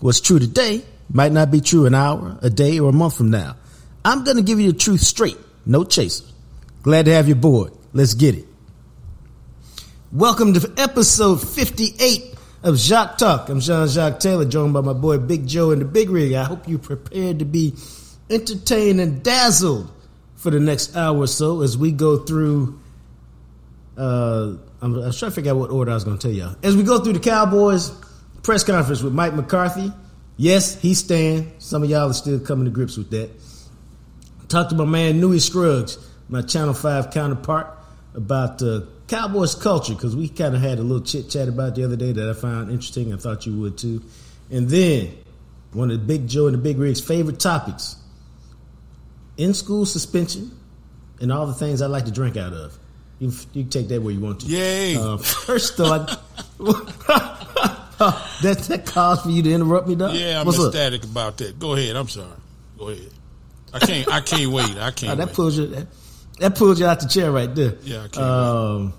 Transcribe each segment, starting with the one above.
What's true today might not be true an hour, a day, or a month from now. I'm going to give you the truth straight, no chaser. Glad to have you aboard. Let's get it. Welcome to episode 58 of Jacques Talk. I'm Jean Jacques Taylor, joined by my boy Big Joe in the Big Rig. I hope you're prepared to be entertained and dazzled for the next hour or so as we go through. Uh, I'm, I was trying to figure out what order I was going to tell y'all. As we go through the Cowboys press conference with Mike McCarthy. Yes, he's staying. Some of y'all are still coming to grips with that. Talked to my man Newy Scruggs, my Channel 5 counterpart, about uh, Cowboys culture, because we kind of had a little chit chat about the other day that I found interesting. I thought you would too. And then one of the Big Joe and the Big Rig's favorite topics in school suspension and all the things I like to drink out of. You, you can take that where you want to. Yay! Uh, first, though, That that calls for you to interrupt me, dog. Yeah, I'm What's ecstatic up? about that. Go ahead. I'm sorry. Go ahead. I can't. I can't wait. I can't. Oh, that wait. pulls you. That, that, pulls you out the chair right there. Yeah, I can't. Um,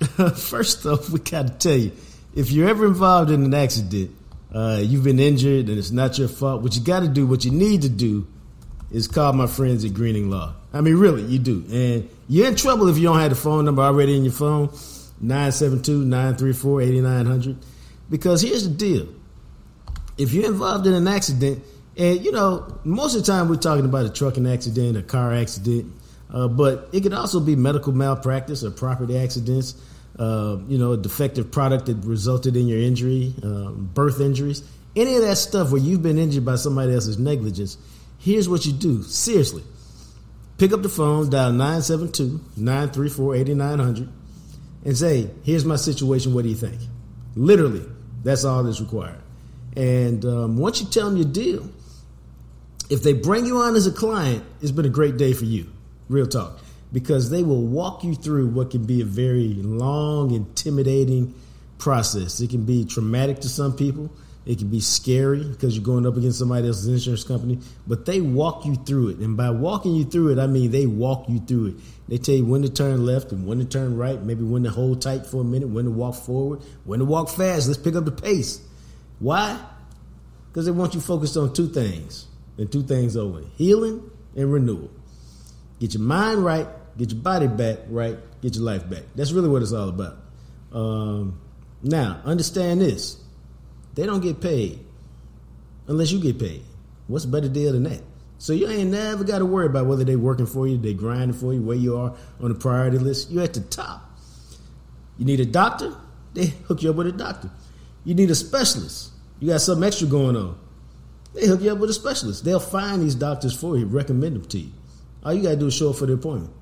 first off, we got to tell you, if you're ever involved in an accident, uh, you've been injured and it's not your fault. What you got to do, what you need to do, is call my friends at Greening Law. I mean, really, you do. And you're in trouble if you don't have the phone number already in your phone 972 934 8900. Because here's the deal if you're involved in an accident, and you know, most of the time we're talking about a trucking accident, a car accident, uh, but it could also be medical malpractice or property accidents, uh, you know, a defective product that resulted in your injury, um, birth injuries, any of that stuff where you've been injured by somebody else's negligence. Here's what you do. Seriously. Pick up the phone, dial 972 934 8900, and say, Here's my situation. What do you think? Literally, that's all that's required. And um, once you tell them your deal, if they bring you on as a client, it's been a great day for you. Real talk. Because they will walk you through what can be a very long, intimidating process. It can be traumatic to some people. It can be scary because you're going up against somebody else's insurance company, but they walk you through it. And by walking you through it, I mean they walk you through it. They tell you when to turn left and when to turn right, maybe when to hold tight for a minute, when to walk forward, when to walk fast. Let's pick up the pace. Why? Because they want you focused on two things and two things only healing and renewal. Get your mind right, get your body back right, get your life back. That's really what it's all about. Um, now, understand this they don't get paid unless you get paid. What's a better deal than that? So you ain't never got to worry about whether they working for you, they grinding for you, where you are on the priority list. You're at the top. You need a doctor, they hook you up with a doctor. You need a specialist. You got something extra going on. They hook you up with a specialist. They'll find these doctors for you, recommend them to you. All you got to do is show up for the appointment.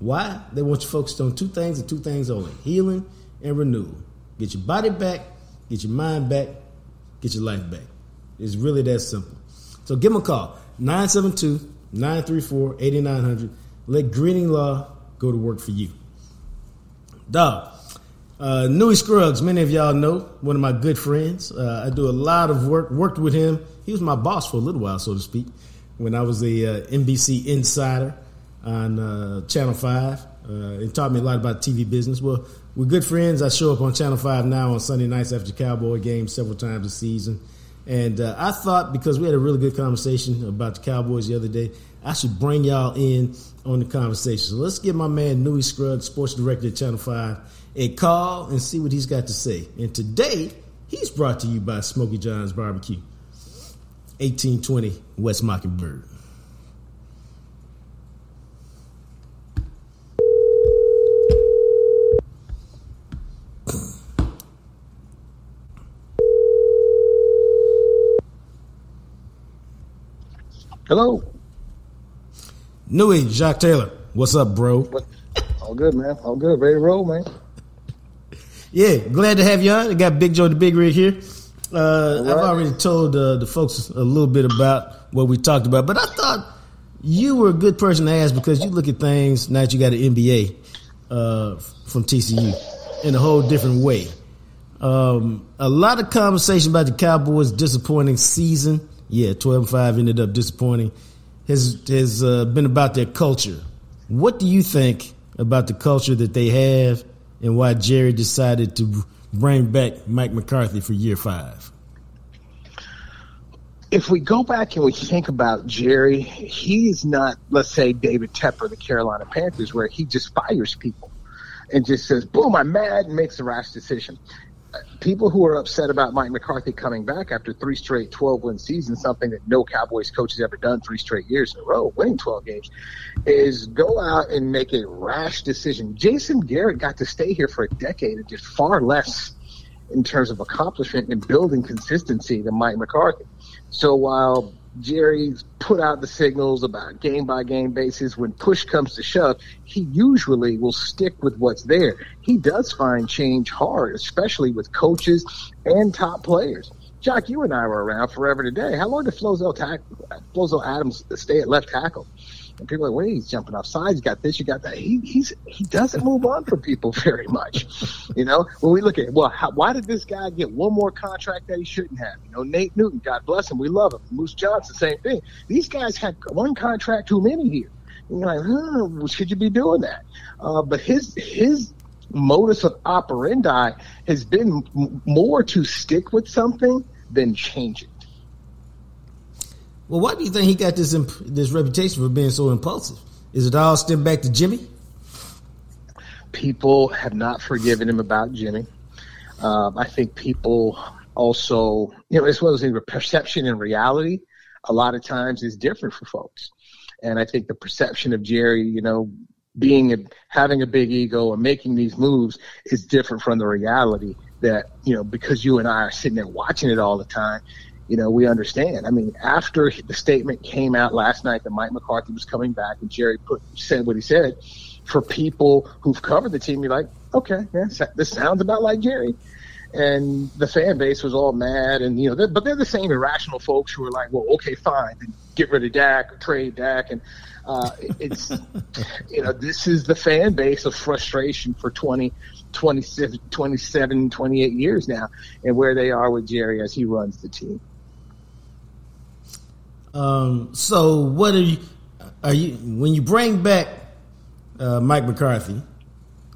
Why? They want you focused on two things and two things only healing and renewal. Get your body back, get your mind back, get your life back. It's really that simple. So give them a call 972 934 8900. Let Greening Law go to work for you. Dog. Uh, Newy Scruggs, many of y'all know, one of my good friends. Uh, I do a lot of work, worked with him. He was my boss for a little while, so to speak, when I was a uh, NBC insider on uh, Channel 5. Uh, it taught me a lot about TV business. Well, we're good friends. I show up on Channel 5 now on Sunday nights after Cowboy games several times a season. And uh, I thought because we had a really good conversation about the Cowboys the other day, I should bring y'all in on the conversation. So let's give my man Newy Scruggs, sports director at Channel 5, a call and see what he's got to say. And today, he's brought to you by Smoky John's Barbecue, 1820 West Mockingbird. Hello. Newy, Jacques Taylor. What's up, bro? All good, man. All good. Ready to roll, man. Yeah, glad to have you on. I got Big Joe the Big Rig here. Uh, I've already told uh, the folks a little bit about what we talked about, but I thought you were a good person to ask because you look at things now that you got an MBA uh, from TCU in a whole different way. Um, a lot of conversation about the Cowboys' disappointing season. Yeah, twelve and five ended up disappointing. Has has uh, been about their culture. What do you think about the culture that they have, and why Jerry decided to bring back Mike McCarthy for year five? If we go back and we think about Jerry, he's not, let's say, David Tepper, the Carolina Panthers, where he just fires people and just says, boom, I'm mad and makes a rash decision. People who are upset about Mike McCarthy coming back after three straight 12 win seasons, something that no Cowboys coach has ever done three straight years in a row, winning 12 games, is go out and make a rash decision. Jason Garrett got to stay here for a decade and did far less in terms of accomplishment and building consistency than Mike McCarthy. So while Jerry's put out the signals about game by game basis, when push comes to shove, he usually will stick with what's there. He does find change hard, especially with coaches and top players. Jock, you and I were around forever today. How long did Flozell, tack, Flozell Adams stay at left tackle? And people are like, wait, he's jumping off sides. You got this, you got that. He he's he doesn't move on from people very much. You know, when we look at well, how, why did this guy get one more contract that he shouldn't have? You know, Nate Newton, God bless him, we love him. Moose Johnston, same thing. These guys had one contract too many here. And you're like, huh, should you be doing that? Uh, but his his modus of operandi has been more to stick with something than change it. Well, why do you think he got this imp- this reputation for being so impulsive? Is it all stem back to Jimmy? people have not forgiven him about Jimmy. Um, I think people also, you know, as well as in perception and reality, a lot of times is different for folks. And I think the perception of Jerry, you know, being a, having a big ego and making these moves is different from the reality that, you know, because you and I are sitting there watching it all the time, you know, we understand. I mean, after the statement came out last night that Mike McCarthy was coming back and Jerry put said what he said, for people who've covered the team, you're like, okay, yeah, this sounds about like Jerry. And the fan base was all mad, and you know, they're, but they're the same irrational folks who are like, well, okay, fine, then get rid of Dak or trade Dak, and uh, it's, you know, this is the fan base of frustration for 20, 27, 27, 28 years now, and where they are with Jerry as he runs the team. Um, so what are you? Are you when you bring back uh, Mike McCarthy?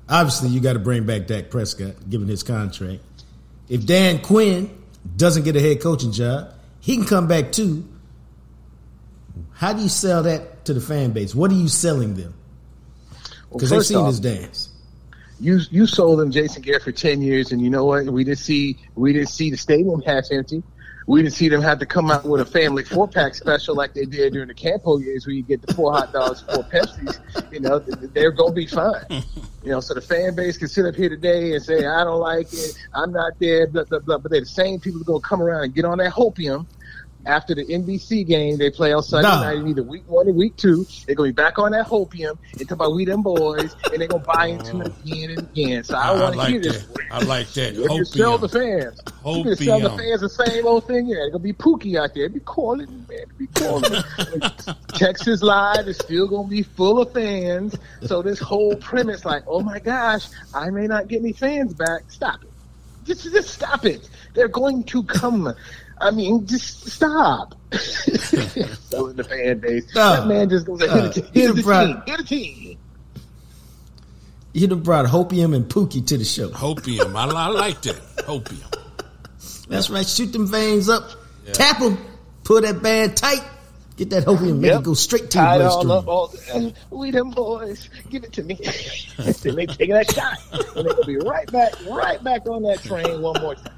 Obviously, you got to bring back Dak Prescott, given his contract. If Dan Quinn doesn't get a head coaching job, he can come back too. How do you sell that to the fan base? What are you selling them? Well, Because they've seen off, his dance. you you sold them Jason Garrett for ten years, and you know what? We didn't see we didn't see the stadium half empty. We didn't see them have to come out with a family four pack special like they did during the Campo years, where you get the four hot dogs, four Pepsis. You know, they're gonna be fine. You know, so the fan base can sit up here today and say, "I don't like it. I'm not there." Blah blah blah. But they're the same people who are gonna come around and get on that hopium after the NBC game they play on Sunday Nah. night, either week one or week two. They're gonna be back on that hopium and talk about we them boys, and they're gonna buy into it oh. again and again. So I, I, want to like hear that. this. I like that. You can sell the Hopium. fans. You can sell the fans the same old thing. Yeah, it's gonna be Pookie out there. Be calling, man. Be calling. Texas Live is still gonna be full of fans. So this whole premise, like, oh my gosh, I may not get any fans back. Stop it. Just, just stop it. They're going to come. I mean, just stop. Selling the fan base. Stop. That man just goes, Stop. here's, here's the You're team. right. Here's the team. You'd have brought Hopium and Pookie to the show. Hopium. I, I like that. Hopium. That's right. Shoot them veins up, tap them, pull that band tight, get that Hopium, make Yep. it go straight to Tied your all up, bloodstream. all, uh, we them boys, give it to me. then they take that shot, and they'll be right back, right back on that train one more time.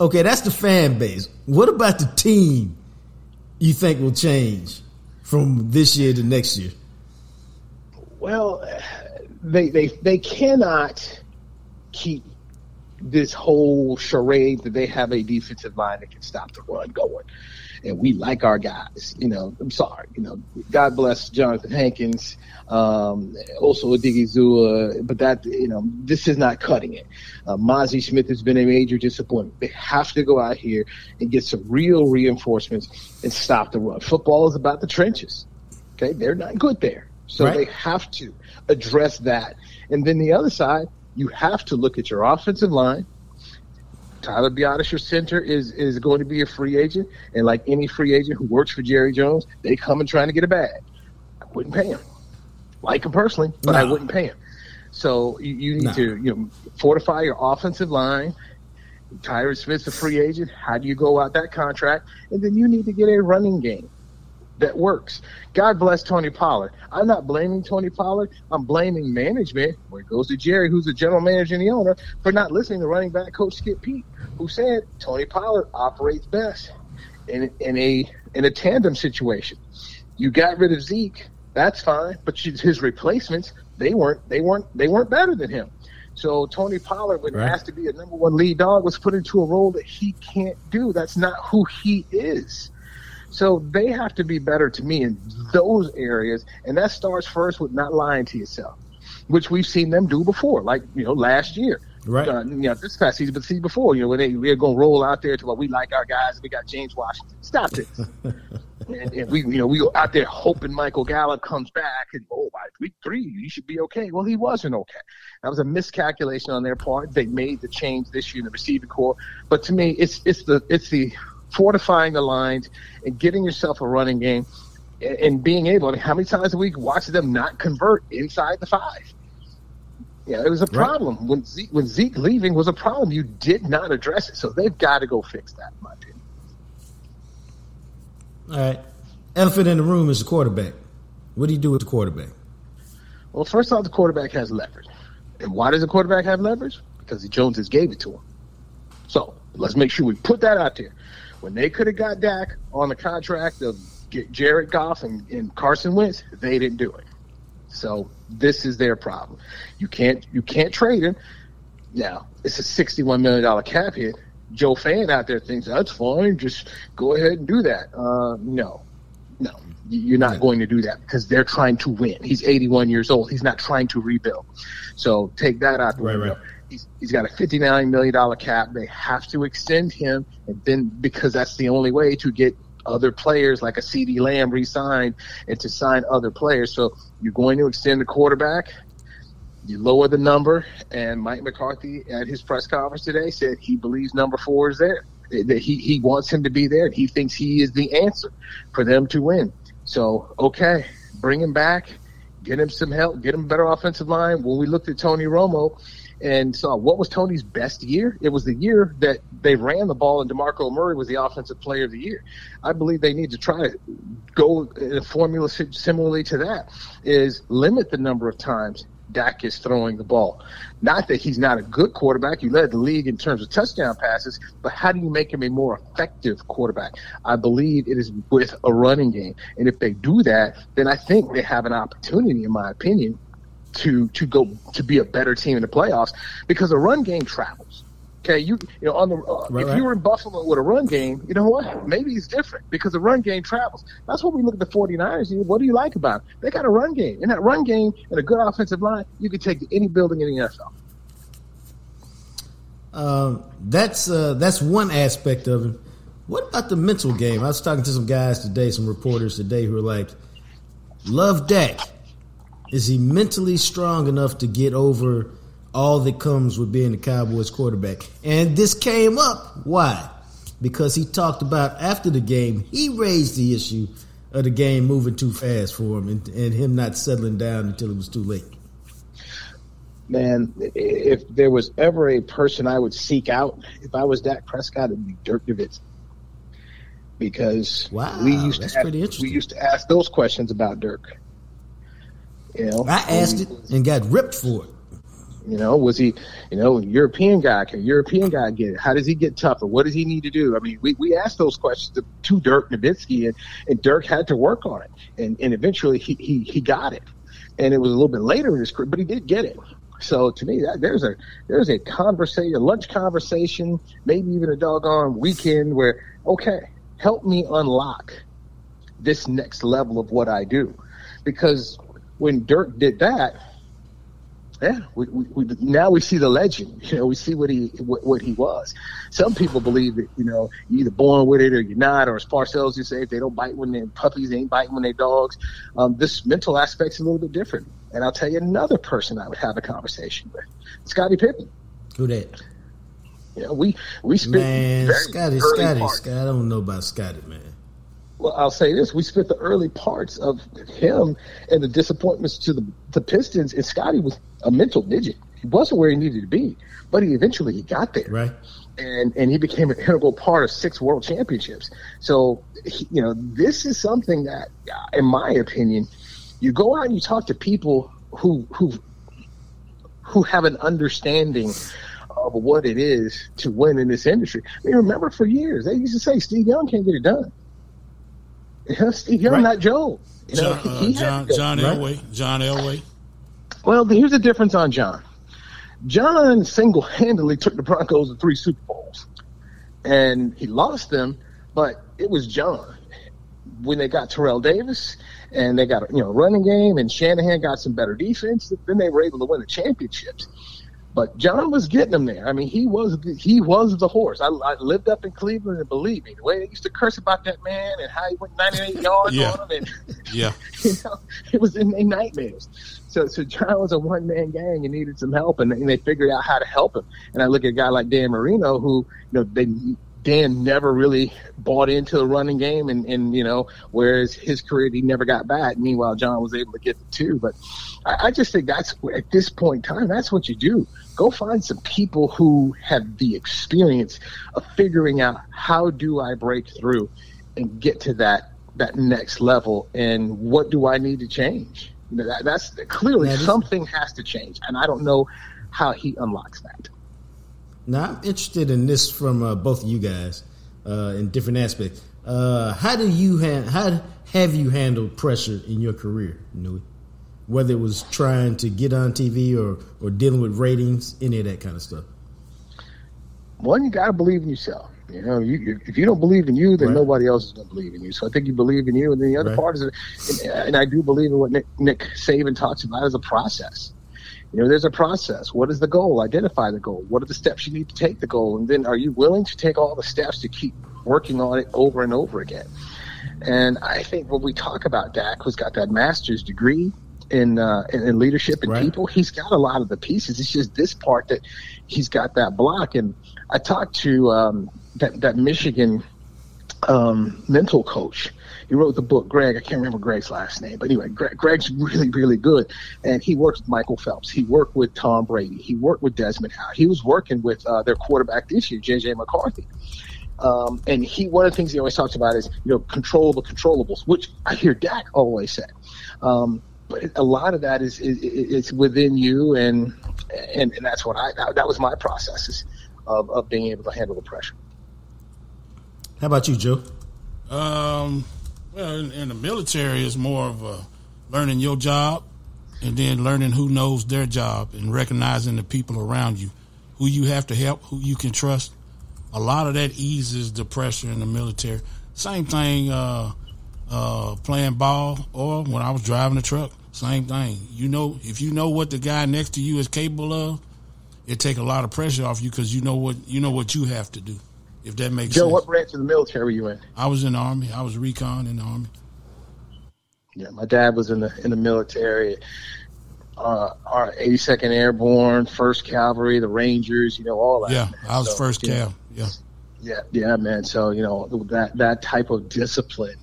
Okay, that's the fan base. What about the team? You think will change from this year to next year? Well, they they they cannot keep this whole charade that they have a defensive line that can stop the run going. And we like our guys. You know, I'm sorry. You know, God bless Jonathan Hankins, um, also Odighizuwa, but that you know, this is not cutting it. Uh, Mazi Smith has been a major disappointment. They have to go out here and get some real reinforcements and stop the run. Football is about the trenches. Okay, they're not good there, so Right. they have to address that. And then the other side, you have to look at your offensive line. Tyler Biadasz, your center, is is going to be a free agent, and like any free agent who works for Jerry Jones, they come and trying to get a bag. I wouldn't pay him, like him personally, but I wouldn't pay him. So you, you need No. to you know fortify your offensive line. Tyron Smith's a free agent. How do you go out that contract? And then you need to get a running game that works. God bless Tony Pollard. I'm not blaming Tony Pollard. I'm blaming management, where it goes to Jerry, who's the general manager and the owner, for not listening to running back coach Skip Peete, who said Tony Pollard operates best in in a in a tandem situation. You got rid of Zeke, that's fine, but his replacements they weren't they weren't they weren't better than him. So Tony Pollard, when Right. asked to be a number one lead dog, was put into a role that he can't do. That's not who he is. So they have to be better to me in those areas, and that starts first with not lying to yourself, which we've seen them do before, like you know last year. Right. Uh, you know, this past season, but see before, you know, when they they're gonna roll out there to what we like our guys. We got James Washington. Stop this. and, and we, you know, we go out there hoping Michael Gallup comes back, and oh, by week three, you should be okay. Well, he wasn't okay. That was a miscalculation on their part. They made the change this year in the receiving corps, but to me, it's it's the it's the fortifying the lines and getting yourself a running game and, being able. I mean, how many times a week watch them not convert inside the five? Yeah, it was a problem when Zeke when Zeke leaving was a problem. You did not address it, so they've got to go fix that. In my opinion. All right. Elephant in the room is the quarterback. What do you do with the quarterback? Well, first off, the quarterback has leverage. And why does the quarterback have leverage? Because the Joneses gave it to him. So let's make sure we put that out there. When they could have got Dak on the contract of get Jared Goff and, and Carson Wentz, they didn't do it. So this is their problem. You can't you can't trade him. Now it's a sixty-one million dollar cap hit. Joe Fan out there thinks that's fine. Just go ahead and do that. Uh, no, no, you're not going to do that because they're trying to win. He's 81 years old. He's not trying to rebuild. So take that out the Right, window. right. He's, he's got a 59 million dollar cap. They have to extend him, and then because that's the only way to get other players like a CeeDee Lamb re-signed and to sign other players. So you're going to extend the quarterback. You lower the number, and Mike McCarthy at his press conference today said he believes number four is there. That he he wants him to be there. and He thinks he is the answer for them to win. So okay, bring him back, get him some help, get him a better offensive line. When we looked at Tony Romo and saw what was Tony's best year, it was the year that they ran the ball and DeMarco Murray was the offensive player of the year. I believe they need to try to go in a formula similarly to that is limit the number of times Dak is throwing the ball. Not that he's not a good quarterback. You led the league in terms of touchdown passes, but how do you make him a more effective quarterback? I believe it is with a running game. And if they do that, then I think they have an opportunity, in my opinion, to to go to be a better team in the playoffs because a run game travels. Okay, you you know on the uh, Right, if right. you were in Buffalo with a run game, you know what? Maybe it's different because the run game travels. That's what we look at the 49ers. you- What do you like about them? They got a run game. In that run game and a good offensive line, you can take to any building in the NFL. Um, that's uh, that's one aspect of it. What about the mental game? I was talking to some guys today, some reporters today, who are like, "Love Dak. Is he mentally strong enough to get over all that comes with being the Cowboys quarterback?" And this came up. Why? Because he talked about after the game, he raised the issue of the game moving too fast for him and, and him not settling down until it was too late. Man, if there was ever a person I would seek out, if I was Dak Prescott, it'd be Dirk Nowitzki. Because Wow, we used to ask, we used to ask those questions about Dirk. You know, I asked it and got ripped for it. You know, was he, you know, European guy? Can a European guy get it? How does he get tougher? What does he need to do? I mean, we, we asked those questions to, to Dirk Nowitzki, and, and Dirk had to work on it, and, and eventually he, he he got it, and it was a little bit later in his career, but he did get it. So to me, that, there's a there's a conversation, a lunch conversation, maybe even a doggone weekend where okay, help me unlock this next level of what I do. Because when Dirk did that, yeah, we, we, we, now we see the legend. You know, we see what he what, what, he was. Some people believe that you know you're either born with it or you're not, or as Parcells you say, if they don't bite when they're puppies, they ain't biting when they're dogs. Um, this mental aspect's a little bit different. And I'll tell you another person I would have a conversation with, Scottie Pippen. Who that? You know, we we spent man, Scottie, Scottie, Scottie. I don't know about Scottie, man. Well, I'll say this: we spent the early parts of him and the disappointments to the the Pistons, and Scottie was a mental midget. He wasn't where he needed to be, but he eventually he got there. Right. And and he became an integral part of six world championships. So, he, you know, this is something that, uh, in my opinion, you go out and you talk to people who who who have an understanding of what it is to win in this industry. I mean, remember for years they used to say Steve Young can't get it done. You know, Steve Young, right. not Joe. You know, John, uh, John, John Elway. John Elway. Well, here's the difference on John. John single-handedly took the Broncos to three Super Bowls, and he lost them, but it was John. When they got Terrell Davis and they got a you know running game, and Shanahan got some better defense, then they were able to win the championships. But John was getting them there. I mean, he was the, he was the horse. I, I, lived up in Cleveland, and believe me, the way they used to curse about that man and how he went 98 yards yeah. on him, and yeah, you know, it was in their nightmares. So, so John was a one man gang and needed some help, and, and they figured out how to help him. And I look at a guy like Dan Marino, who you know they Dan never really bought into the running game, and, and you know, whereas his career he never got back. Meanwhile, John was able to get the two. But I, I just think that's at this point in time, that's what you do. Go find some people who have the experience of figuring out how do I break through and get to that that next level, and what do I need to change? You know, that, that's clearly something has to change, and I don't know how he unlocks that. Now, I'm interested in this from uh, both of you guys uh, in different aspects. Uh, how do you ha- how have you handled pressure in your career, Newy? Whether it was trying to get on TV or or dealing with ratings, any of that kind of stuff. One, you got to believe in yourself. You know, you, if you don't believe in you, then right. nobody else is going to believe in you. So I think you believe in you, and then the other right. part is, and, and I do believe in what Nick, Nick Saban talks about as a process. You know, there's a process. What is the goal? Identify the goal. What are the steps you need to take the goal? And then are you willing to take all the steps to keep working on it over and over again? And I think when we talk about Dak, who's got that master's degree in uh, in, leadership and right. people, he's got a lot of the pieces. It's just this part that he's got that block. And I talked to um, that that Michigan um, mental coach, he wrote the book. Greg, I can't remember Greg's last name, but anyway, Greg, Greg's really, really good. And he worked with Michael Phelps. He worked with Tom Brady. He worked with Desmond Howard. He was working with uh, their quarterback this year, J.J. McCarthy. Um, and he, one of the things he always talks about is, you know, control the controllables, which I hear Dak always say. Um, but a lot of that is, is, is within you, and, and and that's what I that was my processes of, of being able to handle the pressure. How about you, Joe? Um, well, in, in the military, it's more of a learning your job and then learning who knows their job and recognizing the people around you, who you have to help, who you can trust. A lot of that eases the pressure in the military. Same thing uh, uh, playing ball or when I was driving a truck. Same thing. You know, if you know what the guy next to you is capable of, it take a lot of pressure off you because you know what you know what you have to do. If that makes Joe, sense. what branch of the military were you in? I was in the army. I was recon in the army. Yeah, my dad was in the in the military. Uh, our 82nd Airborne, First Cavalry, the Rangers, you know all that. Yeah, man. I was so, First Cav. Yeah. Yeah, yeah, man. So you know that that type of discipline,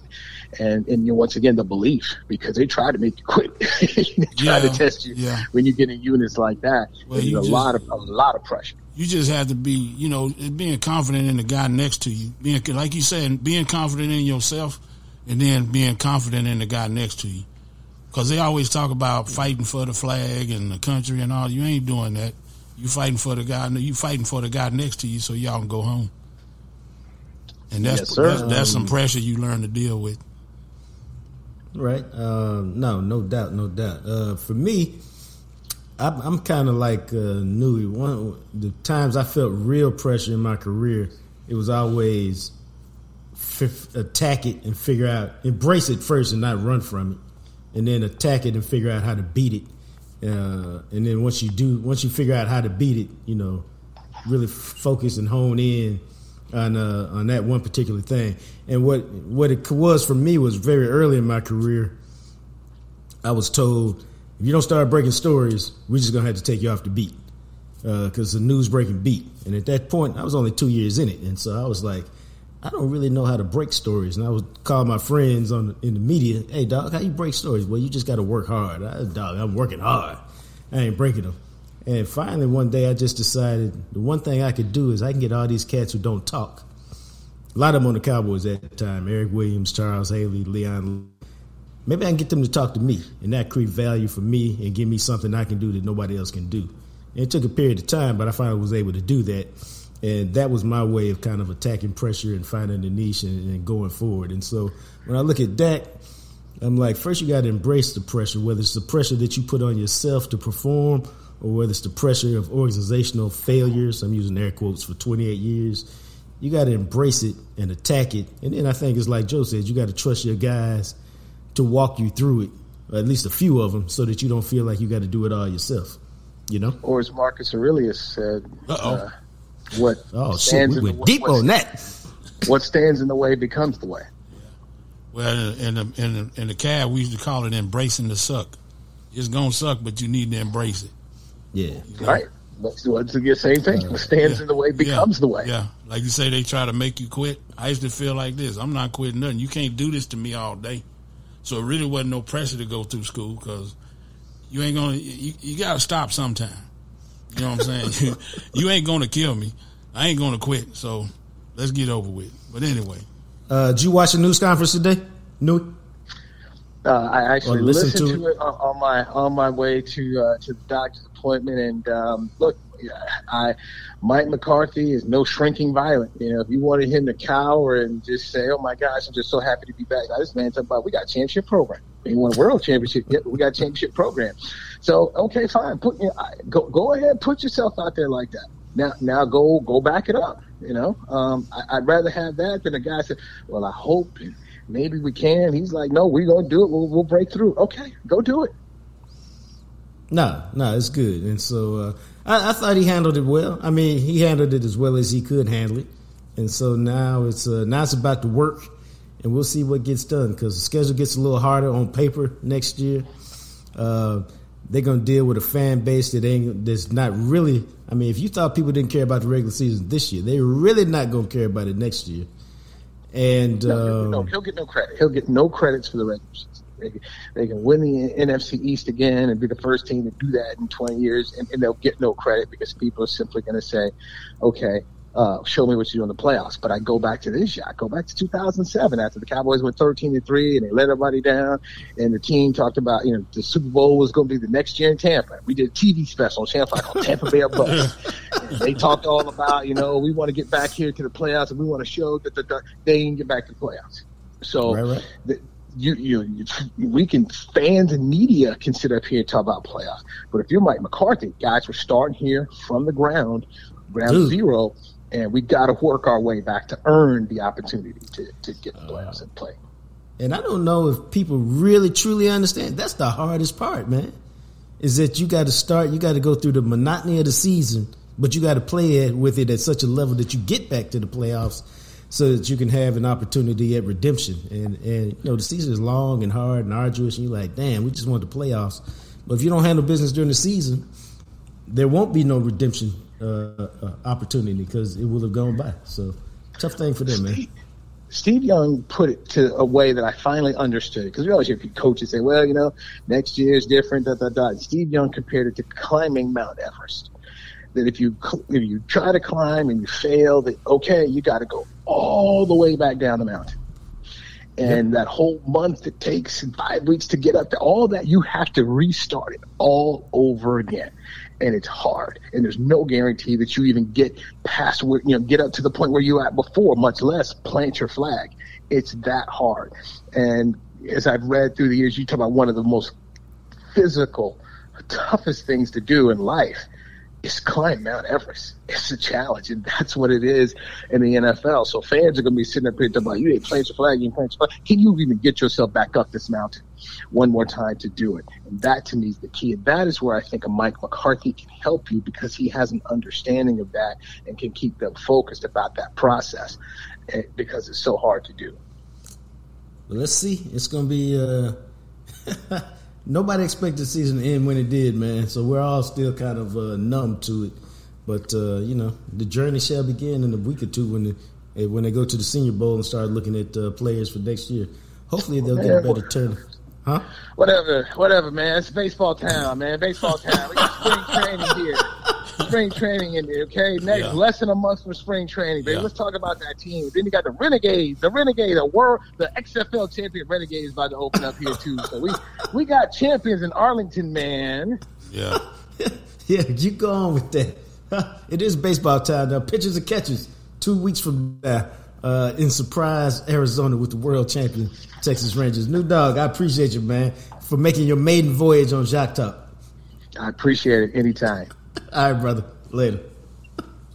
and and you know, once again the belief because they try to make you quit. they try yeah, to test you yeah. when you get in units like that. Well, There's a just, lot of a lot of pressure you just have to be, you know, being confident in the guy next to you. Being like you said, being confident in yourself, and then being confident in the guy next to you. Because they always talk about fighting for the flag and the country and all. You ain't doing that. You fighting for the guy. You fighting for the guy next to you, so y'all can go home. And that's yes, that's, that's, some um, pressure you learn to deal with. Right. Um, no, no doubt, no doubt. Uh, for me, I'm, I'm kind of like uh, Newy. One the times I felt real pressure in my career, it was always f- attack it and figure out embrace it first and not run from it, and then attack it and figure out how to beat it. Uh, and then once you do, once you figure out how to beat it, you know, really f- focus and hone in on uh, on that one particular thing. And what what it was for me was very early in my career. I was told if you don't start breaking stories, we're just gonna have to take you off the beat because uh, the news breaking beat. And at that point, I was only two years in it, and so I was like, I don't really know how to break stories. And I would call my friends on in the media, "Hey, dog, how you break stories? Well, you just got to work hard. I, dog, I'm working hard. I ain't breaking them." And finally, one day, I just decided the one thing I could do is I can get all these cats who don't talk. A lot of them on the Cowboys at the time: Eric Williams, Charles Haley, Leon. Maybe I can get them to talk to me, and that create value for me and give me something I can do that nobody else can do. And it took a period of time, but I finally was able to do that and that was my way of kind of attacking pressure and finding the niche and, and going forward. And so when I look at that, I'm like, first you got to embrace the pressure, whether it's the pressure that you put on yourself to perform or whether it's the pressure of organizational failures. I'm using air quotes for 28 years. You got to embrace it and attack it. And then I think it's like Joe said, you got to trust your guys to walk you through it, or at least a few of them, so that you don't feel like you got to do it all yourself. You know? Or as Marcus Aurelius said, Uh-oh. uh, what Oh shit, stands we in the went way- deep what- on that. What stands in the way becomes the way. Well, in the in the in the cab, we used to call it embracing the suck. It's gonna suck, but you need to embrace it. Yeah. Right. That's what's the same thing. What stands in the way becomes yeah, the way. Yeah, like you say, they try to make you quit. I used to feel like this: I'm not quitting nothing. You can't do this to me all day. So it really wasn't no pressure to go through school because you ain't gonna. You, you got to stop sometime. You know what I'm saying? you, you ain't gonna kill me. I ain't gonna quit. So let's get over with. But anyway, Uh, did you watch the news conference today? New. Uh, I actually listen listened to to, it on, on my on my way to uh, to the doctor's appointment, and um, look, I Mike McCarthy is no shrinking violet. You know, if you wanted him to cower and just say, "Oh my gosh, I'm just so happy to be back," now, this man talking about we got a championship program. We won a world championship. Yep, we got a championship program. So okay, fine. Put you know, go go ahead, put yourself out there like that. Now now go go back it up. You know, um, I, I'd rather have that than a guy say, "Well, I hope." and Maybe we can. He's like, no, we're gonna do it. We'll, we'll break through. Okay, go do it. No, no, it's good. And so uh, I, I thought he handled it well. I mean, he handled it as well as he could handle it. And so now it's uh, now it's about to work, and we'll see what gets done because the schedule gets a little harder on paper next year. Uh, they're gonna deal with a fan base that ain't that's not really. I mean, if you thought people didn't care about the regular season this year, they're really not gonna care about it next year. And No, um, no, he'll get no credit. He'll get no credits for the regular season. They, can- they can win the NFC East again and be the first team to do that in 20 years, and, and they'll get no credit because people are simply going to say, okay, uh, show me what you do in the playoffs. But I go back to this year. I go back to 2007 after the Cowboys went 13 to 3 and they let everybody down. And the team talked about, you know, the Super Bowl was going to be the next year in Tampa. We did a TV special on Channel 5 called Tampa Bay Bucks. They talked all about, you know, we want to get back here to the playoffs and we want to show that the, the, they didn't get back to the playoffs. So Right, right. the, you, you, you, we can fans and media can sit up here and talk about playoffs. But if you're Mike McCarthy, guys, we're starting here from the ground, ground Dude. zero, and we got to work our way back to earn the opportunity to, to get the Uh, playoffs and play. And I don't know if people really truly understand. That's the hardest part, man. Is that you got to start, you got to go through the monotony of the season, but you got to play it with it at such a level that you get back to the playoffs, so that you can have an opportunity at redemption. And and you know the season is long and hard and arduous, and you're like, damn, we just want the playoffs. But if you don't handle business during the season, there won't be no redemption uh, uh, opportunity because it will have gone by. So tough thing for them, man. Steve, Young put it to a way that I finally understood. Because we always hear coaches say, "Well, you know, next year is different." Da da da. Steve Young compared it to climbing Mount Everest. That if you if you try to climb and you fail, that okay, you got to go all the way back down the mountain. And that whole month it takes and five weeks to get up to all that, you have to restart it all over again. And it's hard. And there's no guarantee that you even get past where, you know, get up to the point where you at before, much less plant your flag. It's that hard. And as I've read through the years, you talk about one of the most physical, toughest things to do in life is climb Mount Everest. It's a challenge, and that's what it is in the NFL. So fans are going to be sitting up here talking about, you ain't playing your flag, you ain't playing your flag. Can you even get yourself back up this mountain one more time to do it? And that to me is the key. And that is where I think a Mike McCarthy can help you because he has an understanding of that and can keep them focused about that process eh, because it's so hard to do. Well, let's see. It's going to be. Uh... nobody expected the season to end when it did, man. So we're all still kind of uh, numb to it. But uh, you know, the journey shall begin in a week or two when eh, when they go to the Senior Bowl and start looking at uh, players for next year. Hopefully, they'll get a better turn. Huh? Whatever, whatever, man. It's baseball town, man. Baseball town. We got spring training here spring training in there. Okay, next yeah. less than a month for spring training. Baby. Yeah. Let's talk about that team. Then you got the Renegades, the Renegades, the world, the XFL champion Renegades about to open up here too. So we we got champions in Arlington, man. Yeah, yeah. You go on with that. It is baseball time now. Pitchers and catches Two weeks from now, uh, in Surprise, Arizona, with the world champion Texas Rangers. New dog, I appreciate you, man, for making your maiden voyage on Jacques Talk. I appreciate it anytime. All right, brother. Later.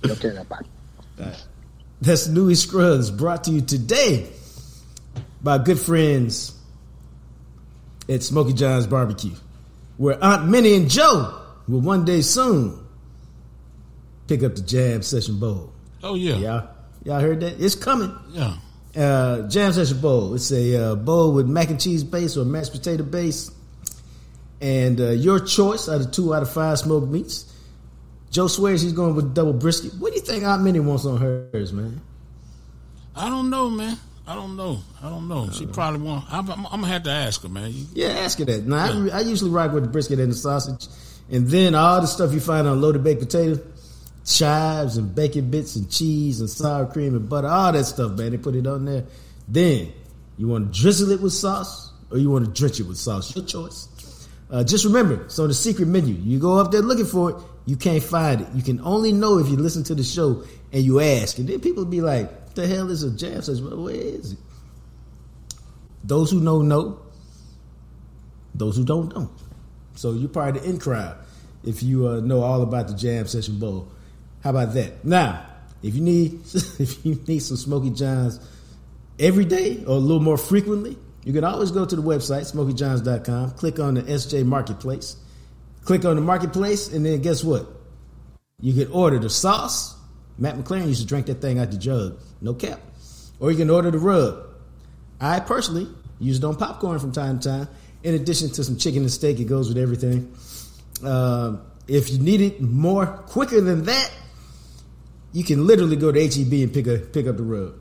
Okay, bye. Right. That's Newy Scruggs brought to you today by good friends at Smoky John's Barbecue, where Aunt Minnie and Joe will one day soon pick up the Jam Session Bowl. Oh yeah, y'all, y'all heard that? It's coming. Yeah. Uh, Jam Session Bowl. It's a uh, bowl with mac and cheese base or mashed potato base, and uh, your choice out of two out of five smoked meats. Joe swears he's going with double brisket. What do you think Aunt Minnie wants on hers, man? I don't know, man. I don't know. I don't know. She probably want. I'm, I'm, I'm, gonna have to ask her, man. Yeah, ask her that. Now, yeah. I, I, usually rock with the brisket and the sausage, and then all the stuff you find on loaded baked potato, chives and bacon bits and cheese and sour cream and butter, all that stuff, man. They put it on there. Then you want to drizzle it with sauce, or you want to drench it with sauce. Your choice. Uh, just remember, so the secret menu. You go up there looking for it you can't find it. You can only know if you listen to the show and you ask. And then people be like, What the hell is a jam session? Where is it? Those who know, know. Those who don't, don't. So you're part of the in crowd if you uh, know all about the Jam Session Bowl. How about that? Now, if you need if you need some Smoky Johns every day or a little more frequently, you can always go to the website, smokyjohns.com, click on the SJ Marketplace Click on the marketplace, and then guess what? You can order the sauce. Matt McLaren used to drink that thing out the jug, no cap. Or you can order the rub. I personally use it on popcorn from time to time. In addition to some chicken and steak, it goes with everything. Uh, if you need it more quicker than that, you can literally go to HEB and pick a pick up the rub.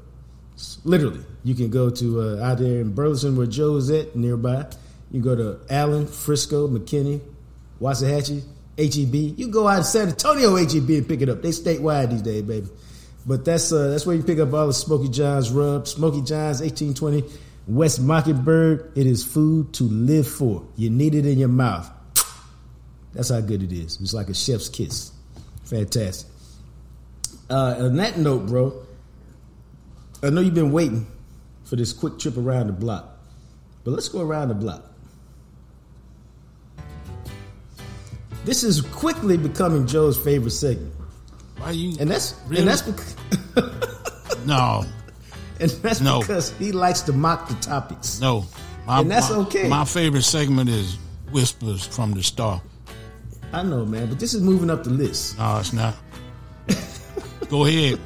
Literally, you can go to uh, out there in Burleson where Joe's at nearby. You go to Allen, Frisco, McKinney, Waxahachie, HEB. You go out to San Antonio HEB and pick it up. They statewide these days, baby. But that's uh, that's where you pick up all the Smoky John's rub. Smoky John's 1820 West Mockingbird. It is food to live for. You need it in your mouth. That's how good it is. It's like a chef's kiss. Fantastic. Uh, on that note, bro, I know you've been waiting for this quick trip around the block, but let's go around the block. This is quickly becoming Joe's favorite segment. Why you? And that's really? and that's because no, and that's no. because he likes to mock the topics. No, my, and that's my, okay. My favorite segment is whispers from the star. I know, man, but this is moving up the list. No, it's not. Go ahead.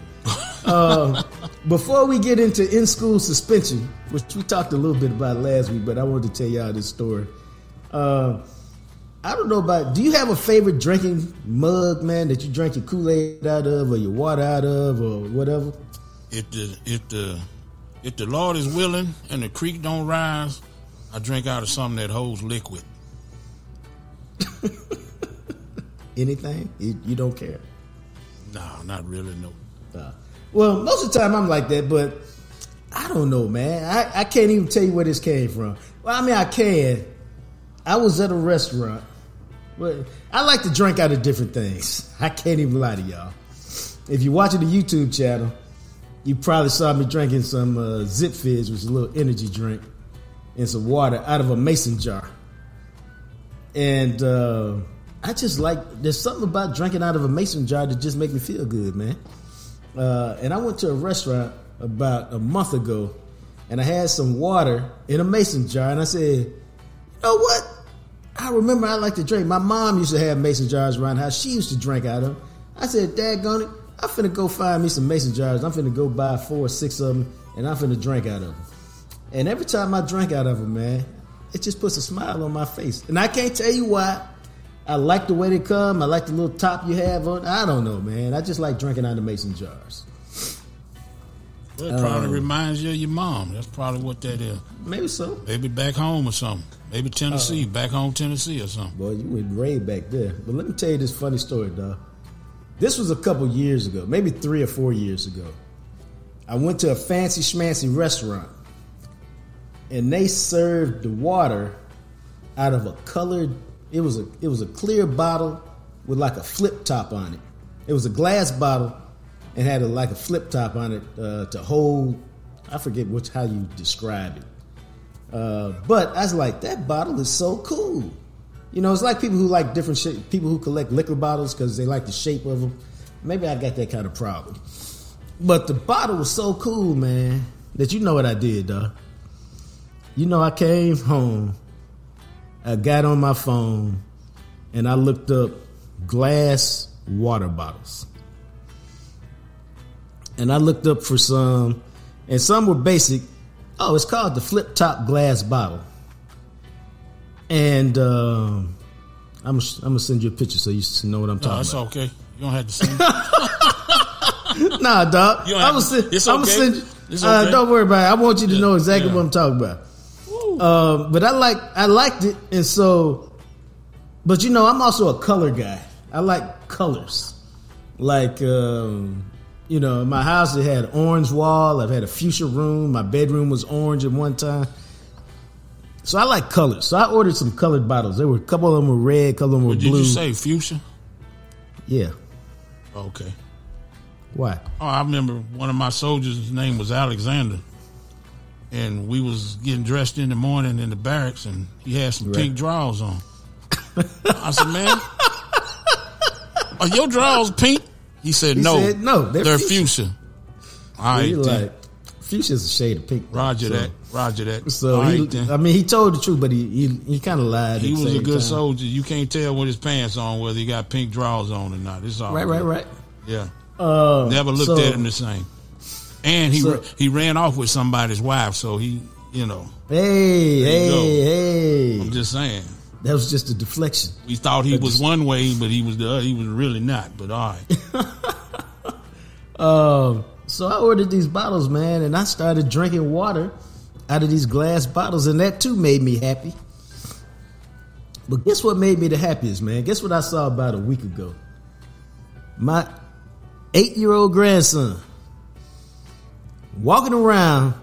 uh, before we get into in school suspension, which we talked a little bit about last week, but I wanted to tell y'all this story. Uh, I don't know about. Do you have a favorite drinking mug, man, that you drink your Kool Aid out of, or your water out of, or whatever? If the if the if the Lord is willing and the creek don't rise, I drink out of something that holds liquid. Anything you, you, don't care? No, not really. No. Well, most of the time I'm like that, but I don't know, man. I, I can't even tell you where this came from. Well, I mean, I can. I was at a restaurant well, I like to drink out of different things. I can't even lie to y'all. If you're watching the YouTube channel, you probably saw me drinking some uh, Zipfizz, which is a little energy drink, and some water out of a mason jar. And uh, I just like there's something about drinking out of a mason jar that just make me feel good, man. Uh, and I went to a restaurant about a month ago, and I had some water in a mason jar, and I said, "You know what? I remember I like to drink. My mom used to have mason jars around how. She used to drink out of them. I said, Dad, it, I'm finna go find me some mason jars. I'm finna go buy four or six of them, and I'm finna drink out of them. And every time I drink out of them, man, it just puts a smile on my face. And I can't tell you why. I like the way they come. I like the little top you have on. I don't know, man. I just like drinking out of mason jars. Well, it probably um, reminds you of your mom. That's probably what that is. Maybe so. Maybe back home or something. Maybe Tennessee, uh, back home Tennessee or something. Boy, you went way back there. But let me tell you this funny story, dog. This was a couple years ago, maybe three or four years ago. I went to a fancy schmancy restaurant, and they served the water out of a colored. It was a it was a clear bottle with like a flip top on it. It was a glass bottle and had a, like a flip top on it uh, to hold. I forget which how you describe it. Uh, but I was like, that bottle is so cool. You know, it's like people who like different people who collect liquor bottles because they like the shape of them. Maybe I got that kind of problem. But the bottle was so cool, man, that you know what I did, dog. You know, I came home, I got on my phone, and I looked up glass water bottles. And I looked up for some, and some were basic, Oh, it's called the flip top glass bottle. And um, I'm, I'm gonna send you a picture so you know what I'm talking no, that's about. okay. You don't have to send. nah, dog. I'm gonna send. It's okay. I'm gonna send you, it's uh, okay. uh, don't worry about it. I want you to yeah, know exactly yeah. what I'm talking about. Um, but I like I liked it, and so, but you know, I'm also a color guy. I like colors, like um, you know, my house it had orange wall. I've had a fuchsia room. My bedroom was orange at one time. So I like colors. So I ordered some colored bottles. There were a couple of them were red, a couple of them were what blue. Did you say fuchsia? Yeah. Okay. Why? Oh, I remember one of my soldiers' name was Alexander, and we was getting dressed in the morning in the barracks, and he had some right. pink drawers on. I said, "Man, are your drawers pink?" He said he no. Said, no, they're, they're fuchsia. fuchsia. All right, like fuchsia's a shade of pink. Roger so, that. Roger that. So he, I mean, he told the truth, but he he, he kind of lied. He was a good time. soldier. You can't tell with his pants on whether he got pink drawers on or not. It's all right, right, right. Yeah. Uh, Never looked so, at him the same. And he so, he ran off with somebody's wife, so he you know. Hey, hey, hey! I'm just saying. That was just a deflection. We thought he that was just, one way, but he was the he was really not. But all right. um, so I ordered these bottles, man, and I started drinking water out of these glass bottles, and that too made me happy. But guess what made me the happiest, man? Guess what I saw about a week ago? My eight year old grandson walking around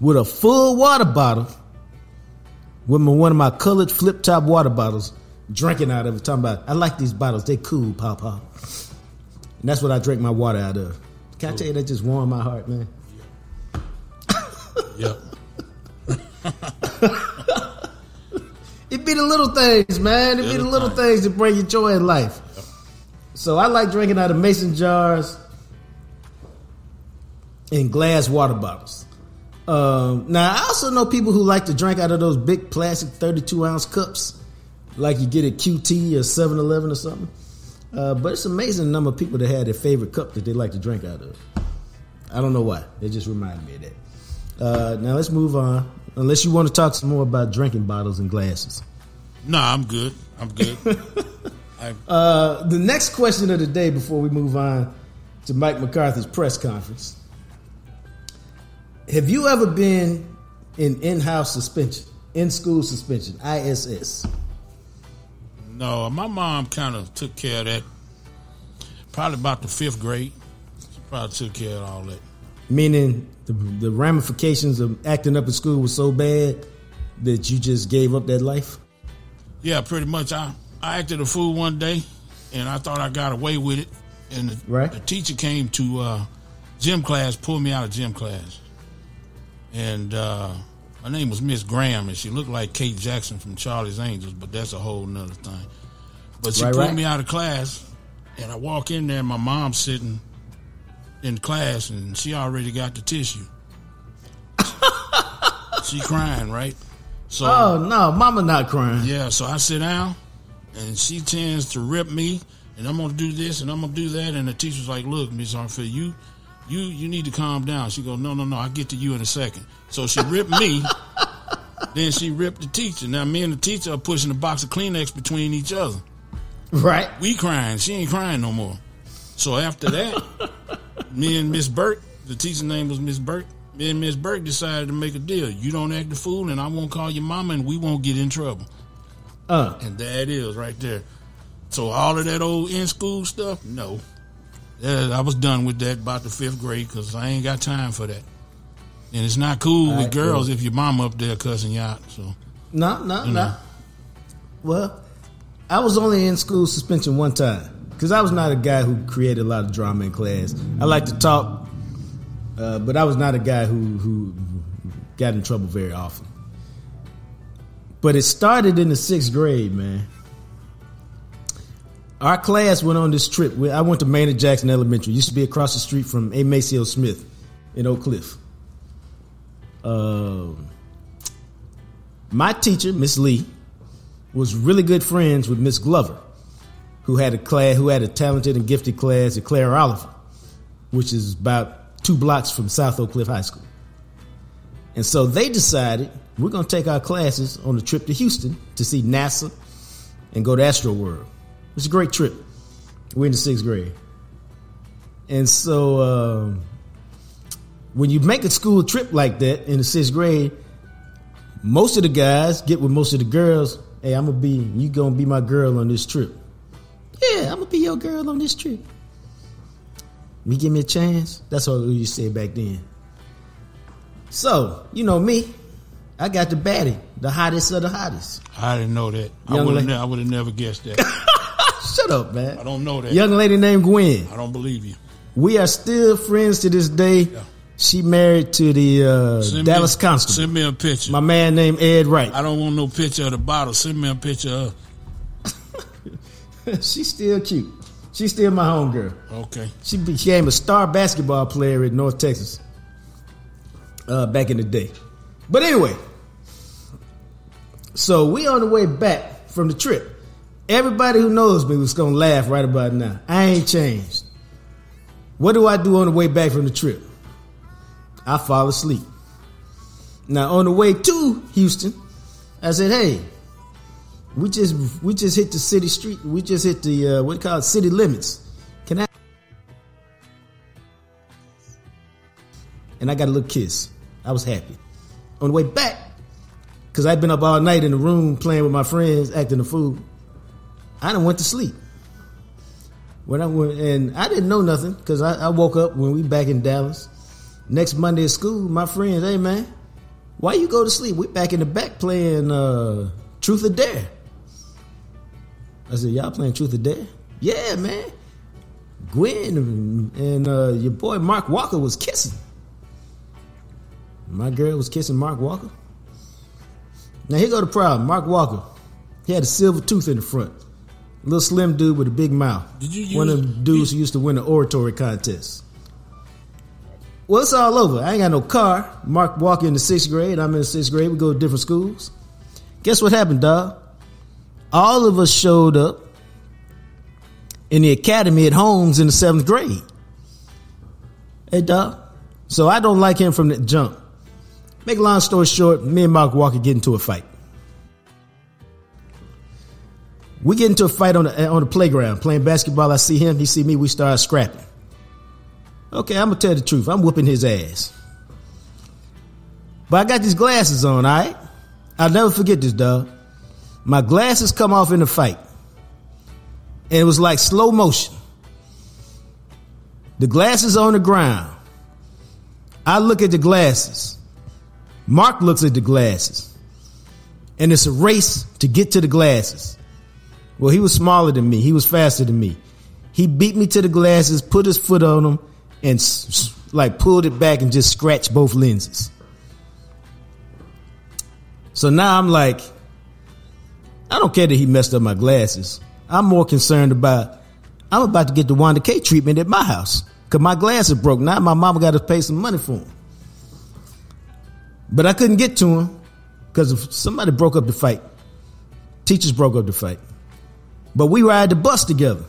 with a full water bottle with my, one of my colored flip top water bottles, drinking out of it, talking about, I like these bottles, they cool, Papa. And that's what I drink my water out of. Can I tell you that just warmed my heart, man? Yep. it be the little things, man. It be the little things that bring you joy in life. So I like drinking out of mason jars and glass water bottles. Um, now, I also know people who like to drink out of those big plastic 32 ounce cups, like you get at QT or 7 Eleven or something. Uh, but it's amazing the number of people that had their favorite cup that they like to drink out of. I don't know why. They just remind me of that. Uh, now, let's move on. Unless you want to talk some more about drinking bottles and glasses. No, I'm good. I'm good. uh, the next question of the day before we move on to Mike McCarthy's press conference have you ever been in in-house suspension, in-school suspension, ISS? No, my mom kind of took care of that. Probably about the fifth grade. She probably took care of all that. Meaning the, the ramifications of acting up at school was so bad that you just gave up that life. Yeah, pretty much. I I acted a fool one day, and I thought I got away with it. And the, right. the teacher came to uh, gym class, pulled me out of gym class and uh, name was Miss Graham, and she looked like Kate Jackson from Charlie's Angels, but that's a whole nother thing. But she Right, pulled right. me out of class, and I walk in there, and my mom's sitting in class, and she already got the tissue. she crying, right? So Oh no, mama not crying. yeah, so I sit down, and she tends to rip me, and I'm gonna do this, and I'm gonna do that, and the teacher's like, "Look, Miss Armfield, you, you, you need to calm down." She goes, "No, no, no, I'll get to you in a second. So she ripped me, then she ripped the teacher. Now me and the teacher are pushing a box of Kleenex between each other. Right. We crying, she ain't crying no more. So after that, me and Miss Burke, the teacher's name was Miss Burke. Me and Miss Burke decided to make a deal. You don't act the fool, and I won't call your mama, and we won't get in trouble. Uh. And that is right there. So all of that old in school stuff, no. Yeah, I was done with that about the fifth grade because I ain't got time for that. And it's not cool with girls if your mom up there cussing you out. So No, no, You no. Well, I was only in school suspension one time because I was not a guy who created a lot of drama in class. I like to talk, uh, but I was not a guy who who got in trouble very often. But it started in the sixth grade, man. Our class went on this trip. I went to Maynard Jackson Elementary. Used to be across the street from A. Maceo Smith in Oak Cliff. Um, my teacher, Miss Lee, was really good friends with Miss Glover, who had a class, who had a talented and gifted class at Claire Oliver, which is about two blocks from South Oak Cliff High School. And so they decided we're going to take our classes on a trip to Houston to see NASA and go to Astro World. It was a great trip. We're in the sixth grade. And so um, when you make a school trip like that in the sixth grade, most of the guys get with most of the girls. Hey, I'm gonna be you gonna be my girl on this trip. Yeah, I'm gonna be your girl on this trip. Me give me a chance. That's used to say back then. So you know me, I got the baddie, the hottest of the hottest. I didn't know that. I would have ne- I would have never guessed that. Shut up, man. I don't know that. Young lady named Gwen. I don't believe you. We are still friends to this day. She married to the uh, Dallas me, Constable. Send me a picture. My man named Ed Wright. I don't want no picture of the bottle. Send me a picture of. She's still cute. She's still my homegirl. Okay. She became a star basketball player in North Texas uh, back in the day. But anyway, so we on the way back from the trip. Everybody who knows me was gonna laugh right about now. I ain't changed. What do I do on the way back from the trip? I fall asleep. Now on the way to Houston, I said, "Hey, we just we just hit the city street. We just hit the uh, what call it, city limits. Can I?" And I got a little kiss. I was happy. On the way back, because I'd been up all night in the room playing with my friends, acting a fool. I done went to sleep. When I went, and I didn't know nothing because I, I woke up when we back in Dallas. Next Monday at school, my friends, hey man, why you go to sleep? We back in the back playing uh, Truth or Dare. I said, y'all playing Truth or Dare? Yeah, man. Gwen and uh, your boy Mark Walker was kissing. My girl was kissing Mark Walker. Now here go the problem. Mark Walker, he had a silver tooth in the front. Little slim dude with a big mouth. Did you One of use- them dudes who used to win the oratory contest. Well, it's all over. I ain't got no car. Mark Walker in the sixth grade. I'm in the sixth grade. We go to different schools. Guess what happened, dog? All of us showed up in the academy at Holmes in the seventh grade. Hey, dog. So I don't like him from the jump. Make a long story short, me and Mark Walker get into a fight. We get into a fight on the eh, on the playground playing basketball. I see him, he see me. We start scrapping. Okay, I'm gonna tell the truth. I'm whooping his ass. But I got these glasses on. All right, I'll never forget this, dog. My glasses come off in the fight, and it was like slow motion. The glasses on the ground. I look at the glasses. Mark looks at the glasses. And it's a race to get to the glasses. Well, he was smaller than me. He was faster than me. He beat me to the glasses, put his foot on them, and like pulled it back and just scratched both lenses. So now I'm like, I don't care that he messed up my glasses. I'm more concerned about I'm about to get the Wanda K treatment at my house because my glasses broke. Now my mama got to pay some money for them. But I couldn't get to him because somebody broke up the fight. Teachers broke up the fight. But we ride the bus together.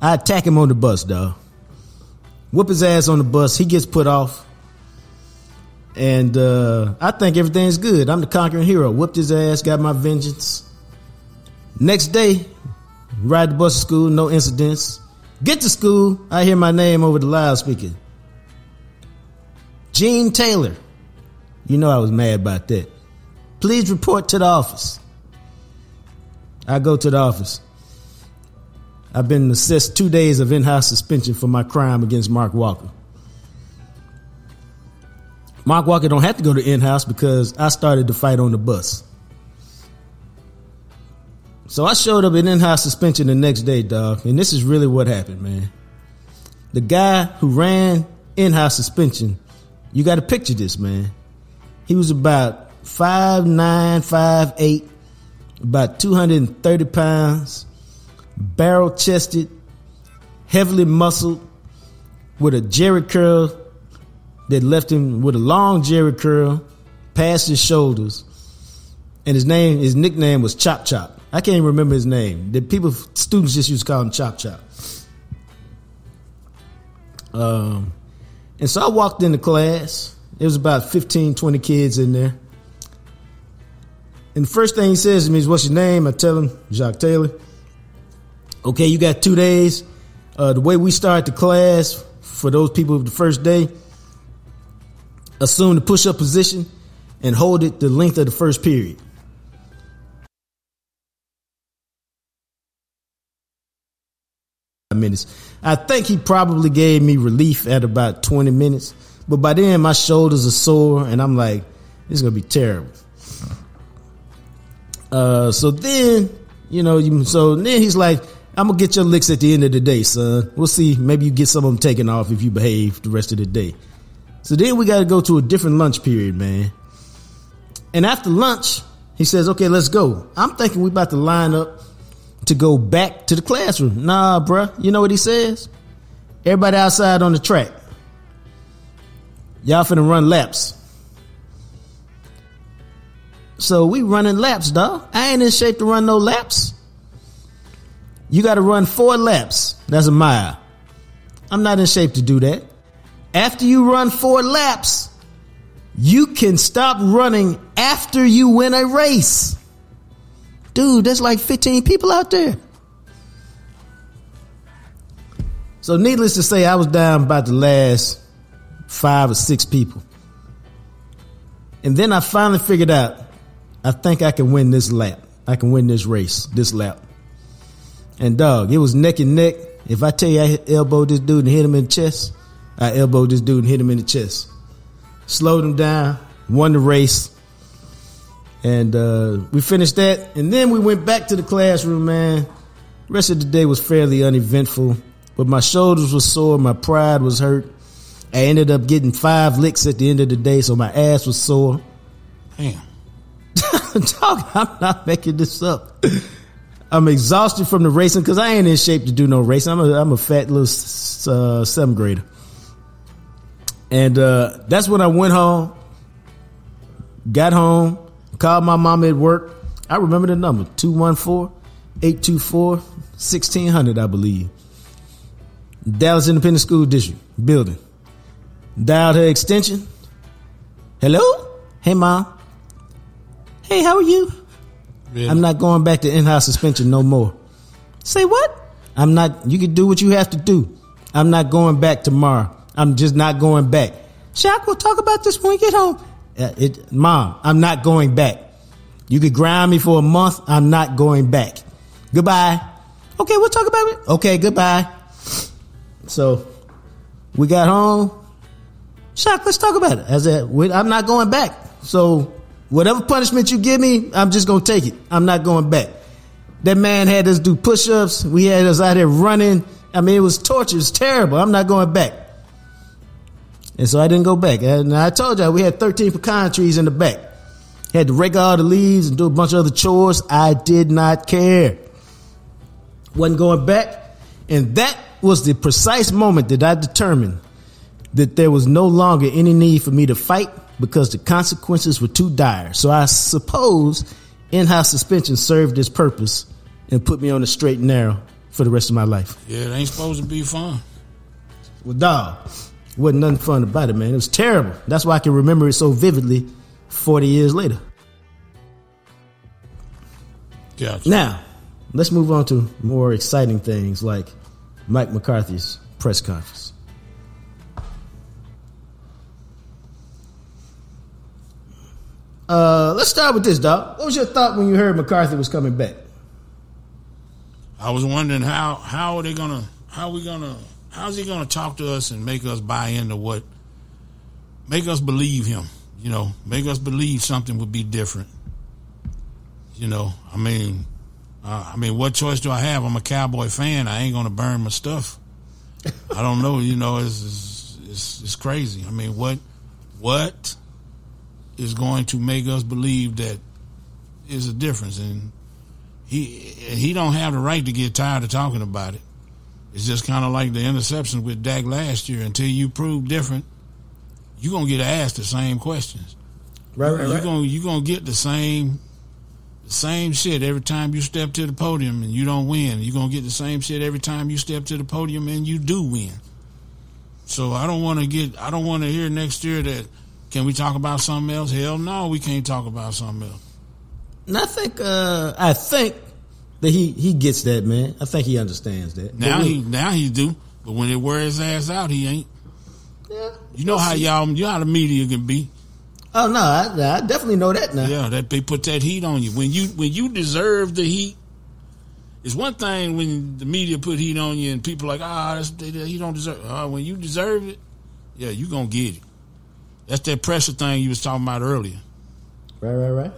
I attack him on the bus, dog. Whoop his ass on the bus. He gets put off. And uh, I think everything's good. I'm the conquering hero. Whooped his ass, got my vengeance. Next day, ride the bus to school, no incidents. Get to school, I hear my name over the loudspeaker. Jean Taylor. You know I was mad about that. Please report to the office. I go to the office. I've been assessed two days of in-house suspension for my crime against Mark Walker. Mark Walker don't have to go to in-house because I started the fight on the bus. So I showed up in in-house suspension the next day, dog, and this is really what happened, man. The guy who ran in-house suspension, you got to picture this, man. He was about five nine, five eight, about 230 pounds, barrel chested, heavily muscled, with a Jheri curl that left him with a long Jheri curl past his shoulders. And his name, his nickname was Chop Chop. I can't even remember his name. The people, students just used to call him Chop Chop. Um, and so I walked into class. There was about 15, 20 kids in there. And the first thing he says to me is, What's your name? I tell him, Jacques Taylor. Okay, you got two days. Uh, the way we start the class for those people of the first day, assume the push up position and hold it the length of the first period. Minutes. I think he probably gave me relief at about 20 minutes, but by then my shoulders are sore and I'm like, this is gonna be terrible. Uh, so then, you know, so then he's like, I'm gonna get your licks at the end of the day, son. We'll see. Maybe you get some of them taken off if you behave the rest of the day. So then we got to go to a different lunch period, man. And after lunch, he says, okay, let's go. I'm thinking we about to line up to go back to the classroom. Nah, bruh. You know what he says? Everybody outside on the track. Y'all finna run laps. So we running laps, dog. I ain't in shape to run no laps. You got to run four laps. That's a mile. I'm not in shape to do that. After you run four laps, you can stop running after you win a race. Dude, there's like 15 people out there. So, needless to say, I was down about the last five or six people. And then I finally figured out I think I can win this lap. I can win this race, this lap. And dog, it was neck and neck. If I tell you I elbowed this dude and hit him in the chest, I elbowed this dude and hit him in the chest. Slowed him down, won the race. And uh, we finished that. And then we went back to the classroom, man. Rest of the day was fairly uneventful. But my shoulders were sore, my pride was hurt. I ended up getting five licks at the end of the day, so my ass was sore. Damn. Dog, I'm not making this up. I'm exhausted from the racing because I ain't in shape to do no racing. I'm a, I'm a fat little uh, seventh grader. And uh, that's when I went home, got home, called my mom at work. I remember the number 214 824 1600, I believe. Dallas Independent School District building. Dialed her extension. Hello? Hey, mom. Hey, how are you? Really? I'm not going back to in-house suspension no more. Say what? I'm not. You can do what you have to do. I'm not going back tomorrow. I'm just not going back. Jacques, we'll talk about this when we get home. Uh, it, Mom, I'm not going back. You could grind me for a month. I'm not going back. Goodbye. Okay, we'll talk about it. Okay, goodbye. So we got home. Jacques, let's talk about it. I said, I'm not going back. So whatever punishment you give me, I'm just gonna take it. I'm not going back. That man had us do push-ups. We had us out there running. I mean, it was torture. It was terrible. I'm not going back. And so I didn't go back. And I told y'all we had 13 pecan trees in the back. Had to rake all the leaves and do a bunch of other chores. I did not care. wasn't going back, and that was the precise moment that I determined that there was no longer any need for me to fight because the consequences were too dire. So I suppose in-house suspension served its purpose and put me on a straight and narrow for the rest of my life. Yeah, it ain't supposed to be fun. Well, dog, wasn't nothing fun about it, man. It was terrible. That's why I can remember it so vividly 40 years later. Gotcha. Now, let's move on to more exciting things like Mike McCarthy's press conference. Uh, let's start with this, Doc. What was your thought when you heard McCarthy was coming back? I was wondering how how are they gonna how are we gonna how's he gonna talk to us and make us buy into what make us believe him, you know, make us believe something would be different. You know, I mean, uh, I mean, what choice do I have? I'm a cowboy fan. I ain't gonna burn my stuff. I don't know. You know, it's, it's it's it's crazy. I mean, what what is going to make us believe that is a difference and he he don't have the right to get tired of talking about it. It's just kind of like the interception with Dak last year. Until you prove different, you're gonna get asked the same questions. Right, right, You're gonna you're gonna get the same the same shit every time you step to the podium and you don't win. You're gonna get the same shit every time you step to the podium and you do win. So I don't want to get I don't want to hear next year that can we talk about something else? Hell no, we can't talk about something else. And I think uh, I think that he he gets that, man. I think he understands that. Now we- he now he do, but when it wear his ass out, he ain't. yeah. You know how y'all, you know how the media can be. Oh no, I, I definitely know that now. Yeah, that they put that heat on you when you when you deserve the heat. It's one thing when the media put heat on you and people like ah that's, they, they- he don't deserve. Uh, when you deserve it, yeah, you gonna get it. That's that pressure thing you was talking about earlier. Right, right, right.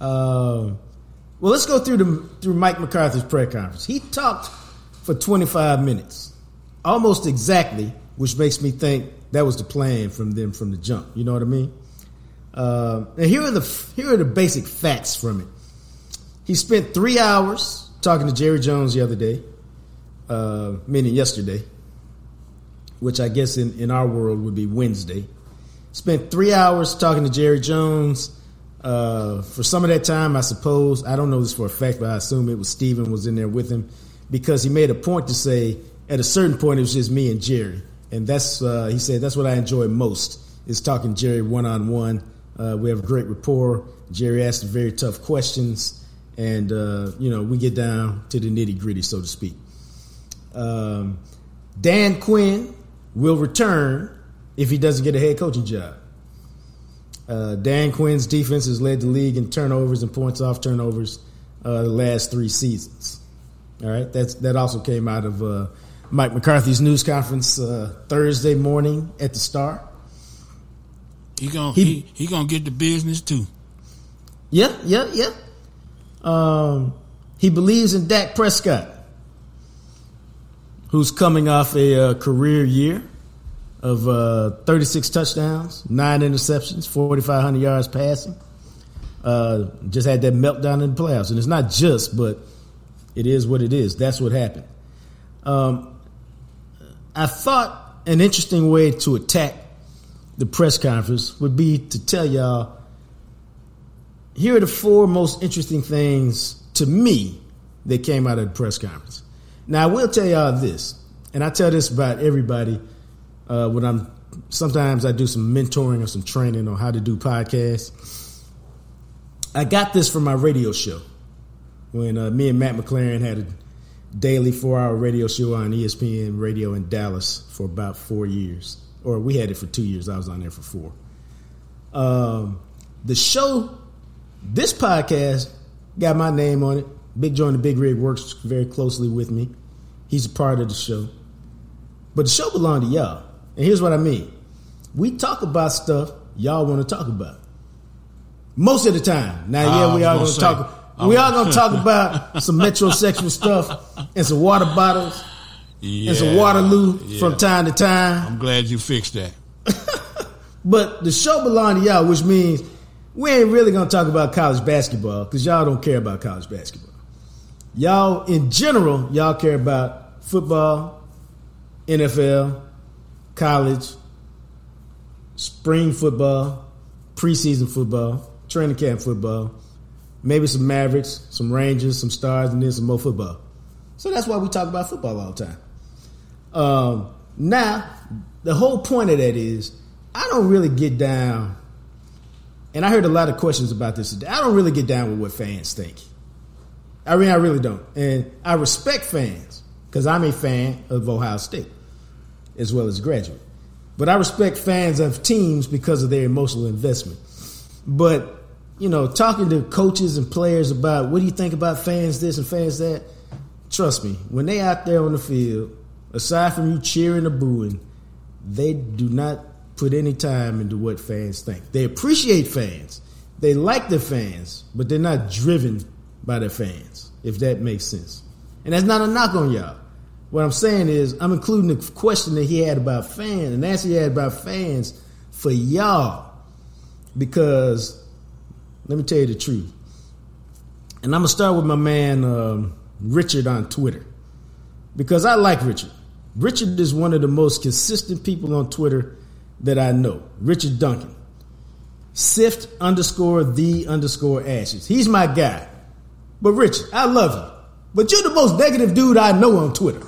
Um, well, let's go through the through Mike McCarthy's press conference. He talked for 25 minutes, almost exactly, which makes me think that was the plan from them from the jump. You know what I mean? Uh, and here are the here are the basic facts from it. He spent three hours talking to Jerry Jones the other day, uh, meaning yesterday, which I guess in, in our world would be Wednesday. Spent three hours talking to Jerry Jones. Uh, for some of that time, I suppose I don't know this for a fact, but I assume it was Steven was in there with him because he made a point to say at a certain point it was just me and Jerry, and that's uh, he said that's what I enjoy most is talking Jerry one on one. We have a great rapport. Jerry asks very tough questions, and uh, you know we get down to the nitty gritty, so to speak. Um, Dan Quinn will return if he doesn't get a head coaching job. Uh, Dan Quinn's defense has led the league in turnovers and points off turnovers uh, the last three seasons. All right, that's that also came out of uh, Mike McCarthy's news conference uh, Thursday morning at the Star. He gonna He- he, he, gonna get the business too. Yeah, yeah, yeah. Um, he believes in Dak Prescott, who's coming off a uh, career year of uh, 36 touchdowns, nine interceptions, 4,500 yards passing. Uh, just had that meltdown in the playoffs, and it's not just, but it is what it is. That's what happened. Um, I thought an interesting way to attack the press conference would be to tell y'all here are the four most interesting things to me that came out of the press conference. Now, I will tell y'all this, and I tell this about everybody uh, when I'm sometimes I do some mentoring or some training on how to do podcasts. I got this from my radio show when uh, me and Matt McLaren had a daily four hour radio show on ESPN radio in Dallas for about four years. Or we had it for two years. I was on there for four. Um, the show, this podcast, got my name on it. Big Joe and the Big Rig works very closely with me. He's a part of the show. But the show belonged to y'all. And here's what I mean. We talk about stuff y'all want to talk about. Most of the time. Now, Ah, yeah, I we are gonna going to talk. We are going to talk about some metrosexual stuff and some water bottles Yeah, and some Waterloo yeah. from time to time. I'm glad you fixed that. But the show belongs to y'all, which means we ain't really going to talk about college basketball because y'all don't care about college basketball. Y'all in general, y'all care about football, NFL, college, spring football, preseason football, training camp football, maybe some Mavericks, some Rangers, some Stars, and then some more football. So that's why we talk about football all the time. Um, now, the whole point of that is I don't really get down, and I heard a lot of questions about this today. I don't really get down with what fans think. I mean, I really don't. And I respect fans because I'm a fan of Ohio State as well as graduate. But I respect fans of teams because of their emotional investment. But, you know, talking to coaches and players about what do you think about fans this and fans that, trust me, when they out there on the field, aside from you cheering or booing, they do not put any time into what fans think. They appreciate fans. They like the fans, but they're not driven by their fans, if that makes sense. And that's not a knock on y'all. What I'm saying is, I'm including the question that he had about fans, and answer he had about fans for y'all. Because, let me tell you the truth. And I'm going to start with my man um, Richard on Twitter. Because I like Richard. Richard is one of the most consistent people on Twitter that I know. Richard Duncan. Sift underscore the underscore ashes. He's my guy. But Richard, I love you. But you're the most negative dude I know on Twitter.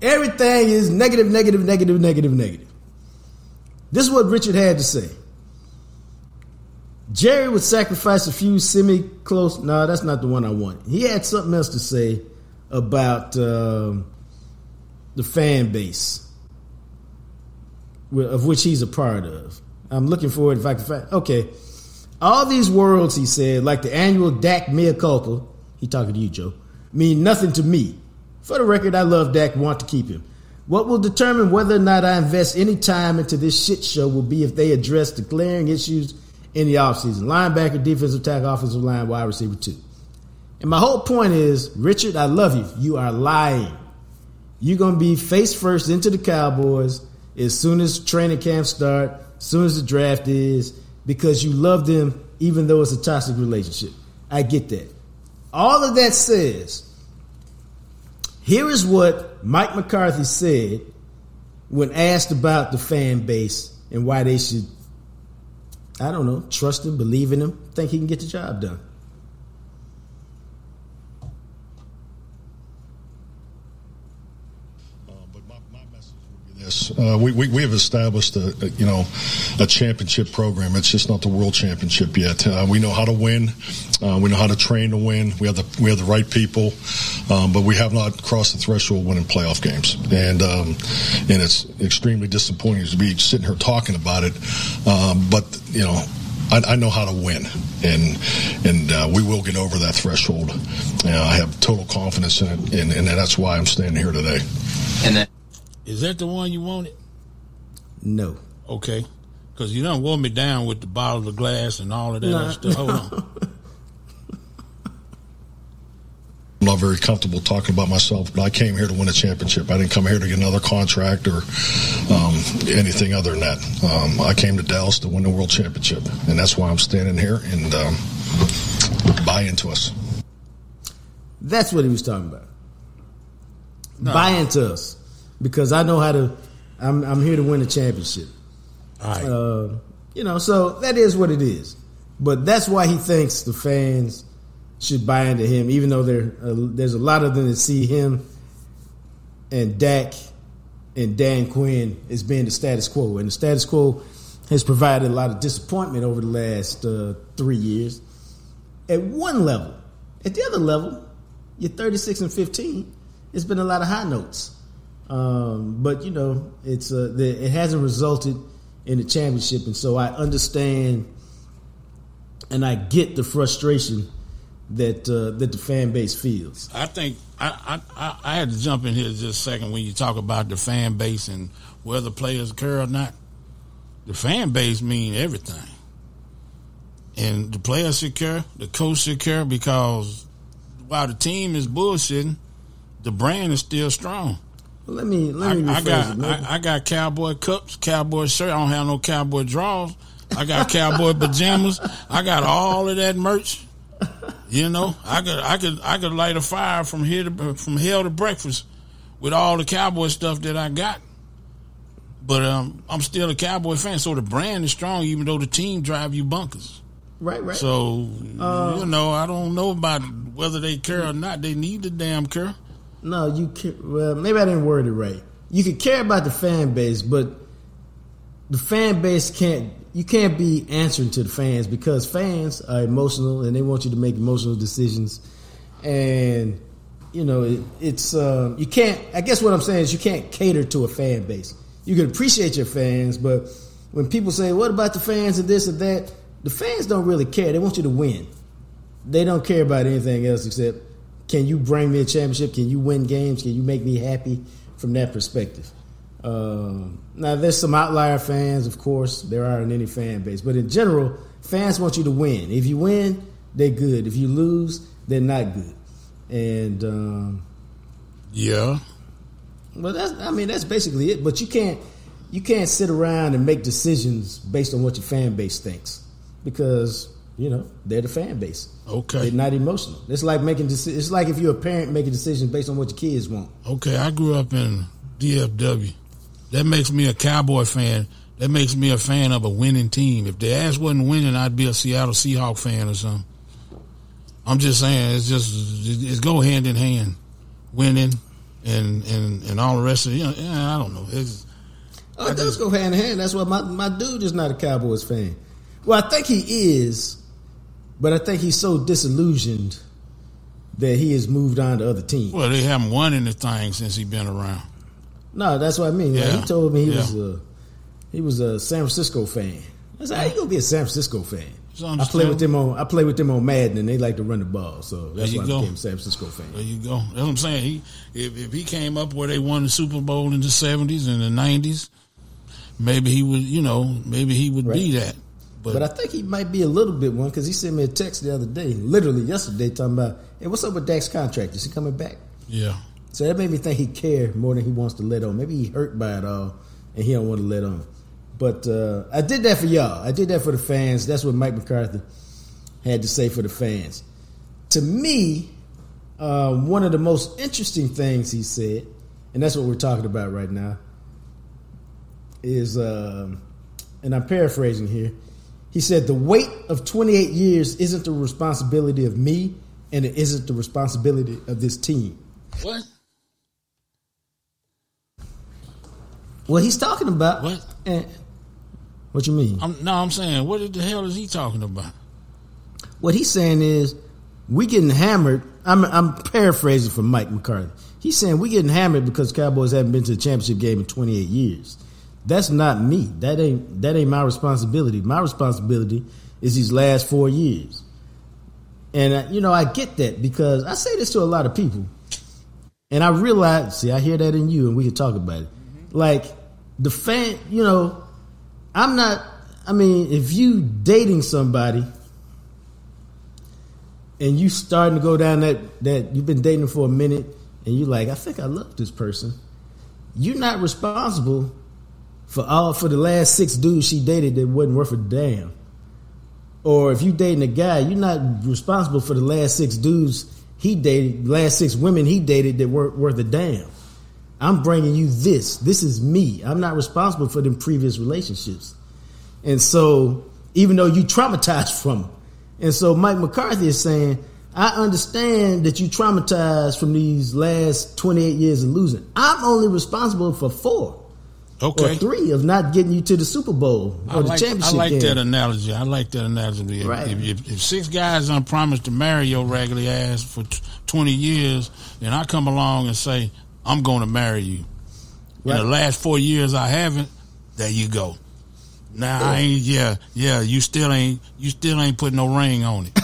Everything is negative, negative, negative, negative, negative. This is what Richard had to say. Jerry would sacrifice a few semi close. No, that's not the one I want. He had something else to say about uh, the fan base of which he's a part of. I'm looking forward if I can find. Okay, all these worlds he said, like the annual Dak mea culpa. He talking to you, Joe. Mean nothing to me. For the record, I love Dak, want to keep him. What will determine whether or not I invest any time into this shit show will be if they address the glaring issues in the offseason. Linebacker, defensive tackle, offensive line, wide receiver, two. And my whole point is, Richard, I love you. You are lying. You're to be face first into the Cowboys as soon as training camp start, as soon as the draft is, because you love them even though it's a toxic relationship. I get that. All of that says, here is what Mike McCarthy said when asked about the fan base and why they should, I don't know, trust him, believe in him, think he can get the job done. Yes, uh, we, we, we have established a, a, you know a championship program. It's just not the world championship yet. Uh, we know how to win. Uh, we know how to train to win. We have the we have the right people, um, but we have not crossed the threshold winning playoff games. And um, and it's extremely disappointing to be sitting here talking about it. Um, but you know. I, I, know how to win, and and uh, we will get over that threshold. I have total confidence in it, and, and that's why I'm standing here today. And that is that the one you wanted? No. Okay. Because you don't want me down with the bottle of glass and all of that nah, stuff. Hold on. I'm not very comfortable talking about myself, but I came here to win a championship. I didn't come here to get another contract or um, anything other than that. Um, I came to Dallas to win the world championship, and that's why I'm standing here and um, buy into us. That's what he was talking about. No. Buy into us because I know how to. I'm I'm here to win a championship. All right. Uh, you know, so that is what it is. But that's why he thinks the fans should buy into him, even though there uh, there's a lot of them that see him and Dak and Dan Quinn as being the status quo, and the status quo has provided a lot of disappointment over the last uh, three years. At one level, at the other level, you're 36 and 15. It's been a lot of high notes. Um, but you know, it's uh, the, it hasn't resulted in the championship, and so I understand and I get the frustration that uh, that the fan base feels. I think I, I I had to jump in here just a second when you talk about the fan base and whether players care or not. The fan base mean everything, and the players should care, the coach should care because while the team is bullshitting, the brand is still strong. Let me let me. I, I got I, I, got cowboy cups, cowboy shirt. I don't have no cowboy drawers. I got cowboy pajamas. I got all of that merch. You know, I could I could I could light a fire from here to from hell to breakfast with all the cowboy stuff that I got. But um, I'm still a cowboy fan, so the brand is strong, even though the team drive you bunkers. Right, right. So you know, I don't know about whether they care or not. They need the damn care. No, you can well maybe I didn't word it right. You can care about the fan base, but the fan base can't you can't be answering to the fans because fans are emotional and they want you to make emotional decisions. And you know it, it's um, you can't i guess what i'm saying is you can't cater to a fan base. You can appreciate your fans but when people say what about the fans and this and that? The fans don't really care. They want you to win. They don't care about anything else except can you bring me a championship can you win games can you make me happy from that perspective um, now, there's some outlier fans, of course. There are in any fan base, but in general, fans want you to win. If you win, they're good. If you lose, they're not good. And um, Yeah, well, that's I mean that's basically it. But you can't you can't sit around and make decisions based on what your fan base thinks because you know they're the fan base. Okay. they're not emotional. It's like making deci- It's like if you're a parent making decisions based on what your kids want. okay. I grew up in DFW. That makes me a cowboy fan. That makes me a fan of a winning team. If the ass wasn't winning, I'd be a Seattle Seahawk fan or something. I'm just saying, it's just it's go hand in hand, winning and and and all the rest of it. You know, yeah, I don't know. It's, Oh, it does go hand in hand. That's why my, my dude is not a Cowboys fan. Well, I think he is, but I think he's so disillusioned that he has moved on to other teams. well, they haven't won anything since he's been around. No, that's what I mean. Like, he told me he Yeah. was a he was a San Francisco fan. I said, "How you gonna be a San Francisco fan?" I play with them on I play with them on Madden, and they like to run the ball, so that's you why I go. became a San Francisco fan. There you go. That's what I'm saying. He if, if he came up where they won the Super Bowl in the seventies and the nineties, maybe he would you know, maybe he would be that. But, But I think he might be a little bit one because he sent me a text the other day, literally yesterday, talking about, "Hey, what's up with Dak's contract? Is he coming back?" yeah. So that made me think he cared more than he wants to let on. Maybe he hurt by it all, and he don't want to let on. But uh, I did that for y'all. I did that for the fans. That's what Mike McCarthy had to say for the fans. To me, uh, one of the most interesting things he said, and that's what we're talking about right now, is, um, and I'm paraphrasing here. He said, "The weight of 28 years isn't the responsibility of me, and it isn't the responsibility of this team." What? Well, he's talking about What? And, what you mean? I'm no, I'm saying, what the hell is he talking about? What he's saying is we getting hammered. I'm I'm paraphrasing from Mike McCarthy. He's saying we getting hammered because Cowboys haven't been to the championship game in 28 years. That's not me. That ain't that ain't my responsibility. My responsibility is these last four years. And you know I get that because I say this to a lot of people, and I realize. See, I hear that in you, and we can talk about it. Mm-hmm. Like the fan, you know, I'm not. I mean, if you dating somebody and you starting to go down that that you've been dating for a minute and you're like, I think I love this person. You're not responsible for all for the last six dudes she dated that wasn't worth a damn. Or if you dating a guy, you're not responsible for the last six dudes he dated, last six women he dated that weren't worth a damn. I'm bringing you this. This is me. I'm not responsible for them previous relationships. And so, even though you traumatized from them, and so Mike McCarthy is saying, I understand that you traumatized from these last 28 years of losing. I'm only responsible for four or Okay. three of not getting you to the Super Bowl or I the like, I like game. that analogy. I like that analogy. If, Right. if, if, if six guys unpromised to marry your raggedy ass for t- 20 years, and I come along and say, I'm going to marry you. In the last four years, I haven't. There you go. Now I ain't. Yeah, yeah. You still ain't. You still ain't put no ring on it.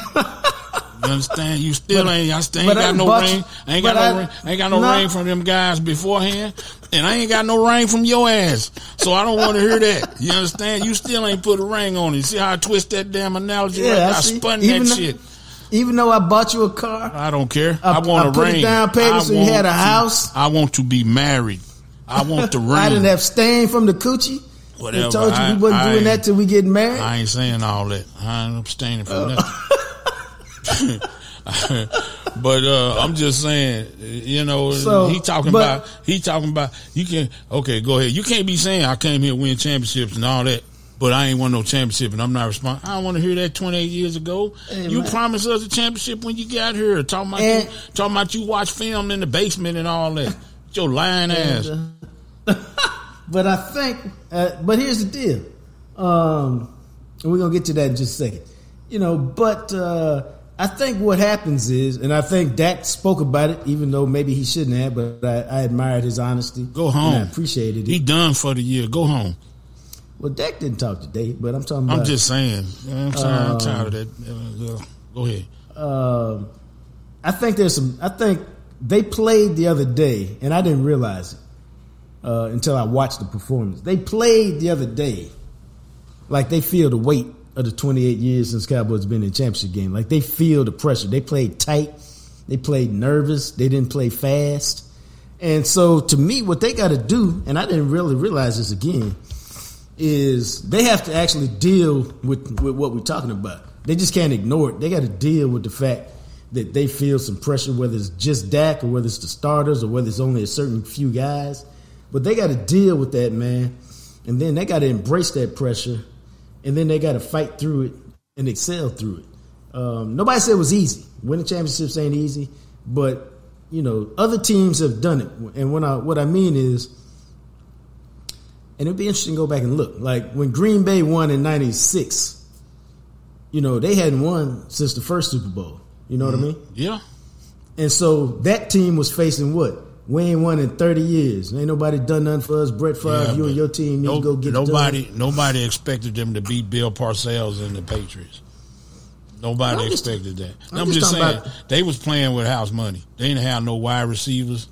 You understand? You still But- ain't. I still ain't got no you- I ain't got no I- ring. I ain't got no ring from them guys beforehand, and I ain't got no rain from your ass. So I don't want to hear that. You understand? You still ain't put a ring on it. See how I twist that damn analogy? Yeah, right? I I, spun Even that though- shit. Even though I bought you a car, I don't care. I- I, want I a put ring. down payment I so you had a to- house. I want to be married. I want the ring. I didn't abstain from the coochie. Whatever. And told you I- we wasn't I doing that till we get married. I ain't saying all that. I ain't abstaining from Oh. nothing. but uh, I'm just saying, you know, So, he talking but- about he talking about you can okay, go ahead. You can't be saying I came here to win championships and all that, but I ain't won no championship and I'm not responsible. I don't want to hear that 28 years ago. Hey, you promised us a championship when you got here. Talking about And- you, talking about you watch film in the basement and all that. Your lying ass. But I think, uh, but here's the deal. Um, and we're gonna get to that in just a second. You know, but uh, I think what happens is, and I think Dak spoke about it, even though maybe he shouldn't have. But I, I admired his honesty. Go home. And I appreciated it. He done for the year. Go home. Well, Dak didn't talk today, but I'm talking about. I'm just saying. You know what I'm. I'm Um, tired of that. Uh, uh, go ahead. um, I think there's some. I think they played the other day, and I didn't realize it uh, until I watched the performance. They played the other day like they feel the weight of the 28 years since Cowboys been in championship game. Like they feel the pressure. They played tight. They played nervous. They didn't play fast. And so, to me, what they got to do, and I didn't really realize this again, is they have to actually deal with, with what we're talking about. They just can't ignore it. They got to deal with the fact that they feel some pressure, whether it's just Dak or whether it's the starters or whether it's only a certain few guys. But they got to deal with that, man. And then they got to embrace that pressure. And then they got to fight through it and excel through it. Um, nobody said it was easy. Winning championships ain't easy, but you know other teams have done it. And what I what I mean is, and it'd be interesting to go back and look. Like when Green Bay won in '96, you know they hadn't won since the first Super Bowl. You know what I mean? Yeah. And so that team was facing what? We ain't won in 30 years. Ain't nobody done nothing for us. Brett Favre, Yeah, you and your team need no- to go get nobody. Nobody expected them to beat Bill Parcells and the Patriots. Nobody I'm just- expected that. I'm I'm, just just, saying about- they was playing with house money. They didn't have no wide receivers.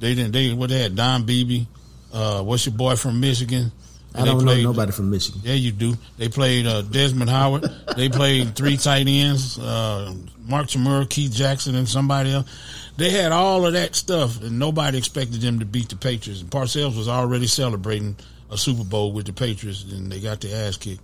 They didn't. They what they had Don Beebe. Uh, what's your boy from Michigan? I And they don't know played- nobody from Michigan. Yeah, you do. They played uh, Desmond Howard. they played three tight ends, uh, Mark Chmura, Keith Jackson, and somebody else. They had all of that stuff, and nobody expected them to beat the Patriots. And Parcells was already celebrating a Super Bowl with the Patriots, and they got their ass kicked.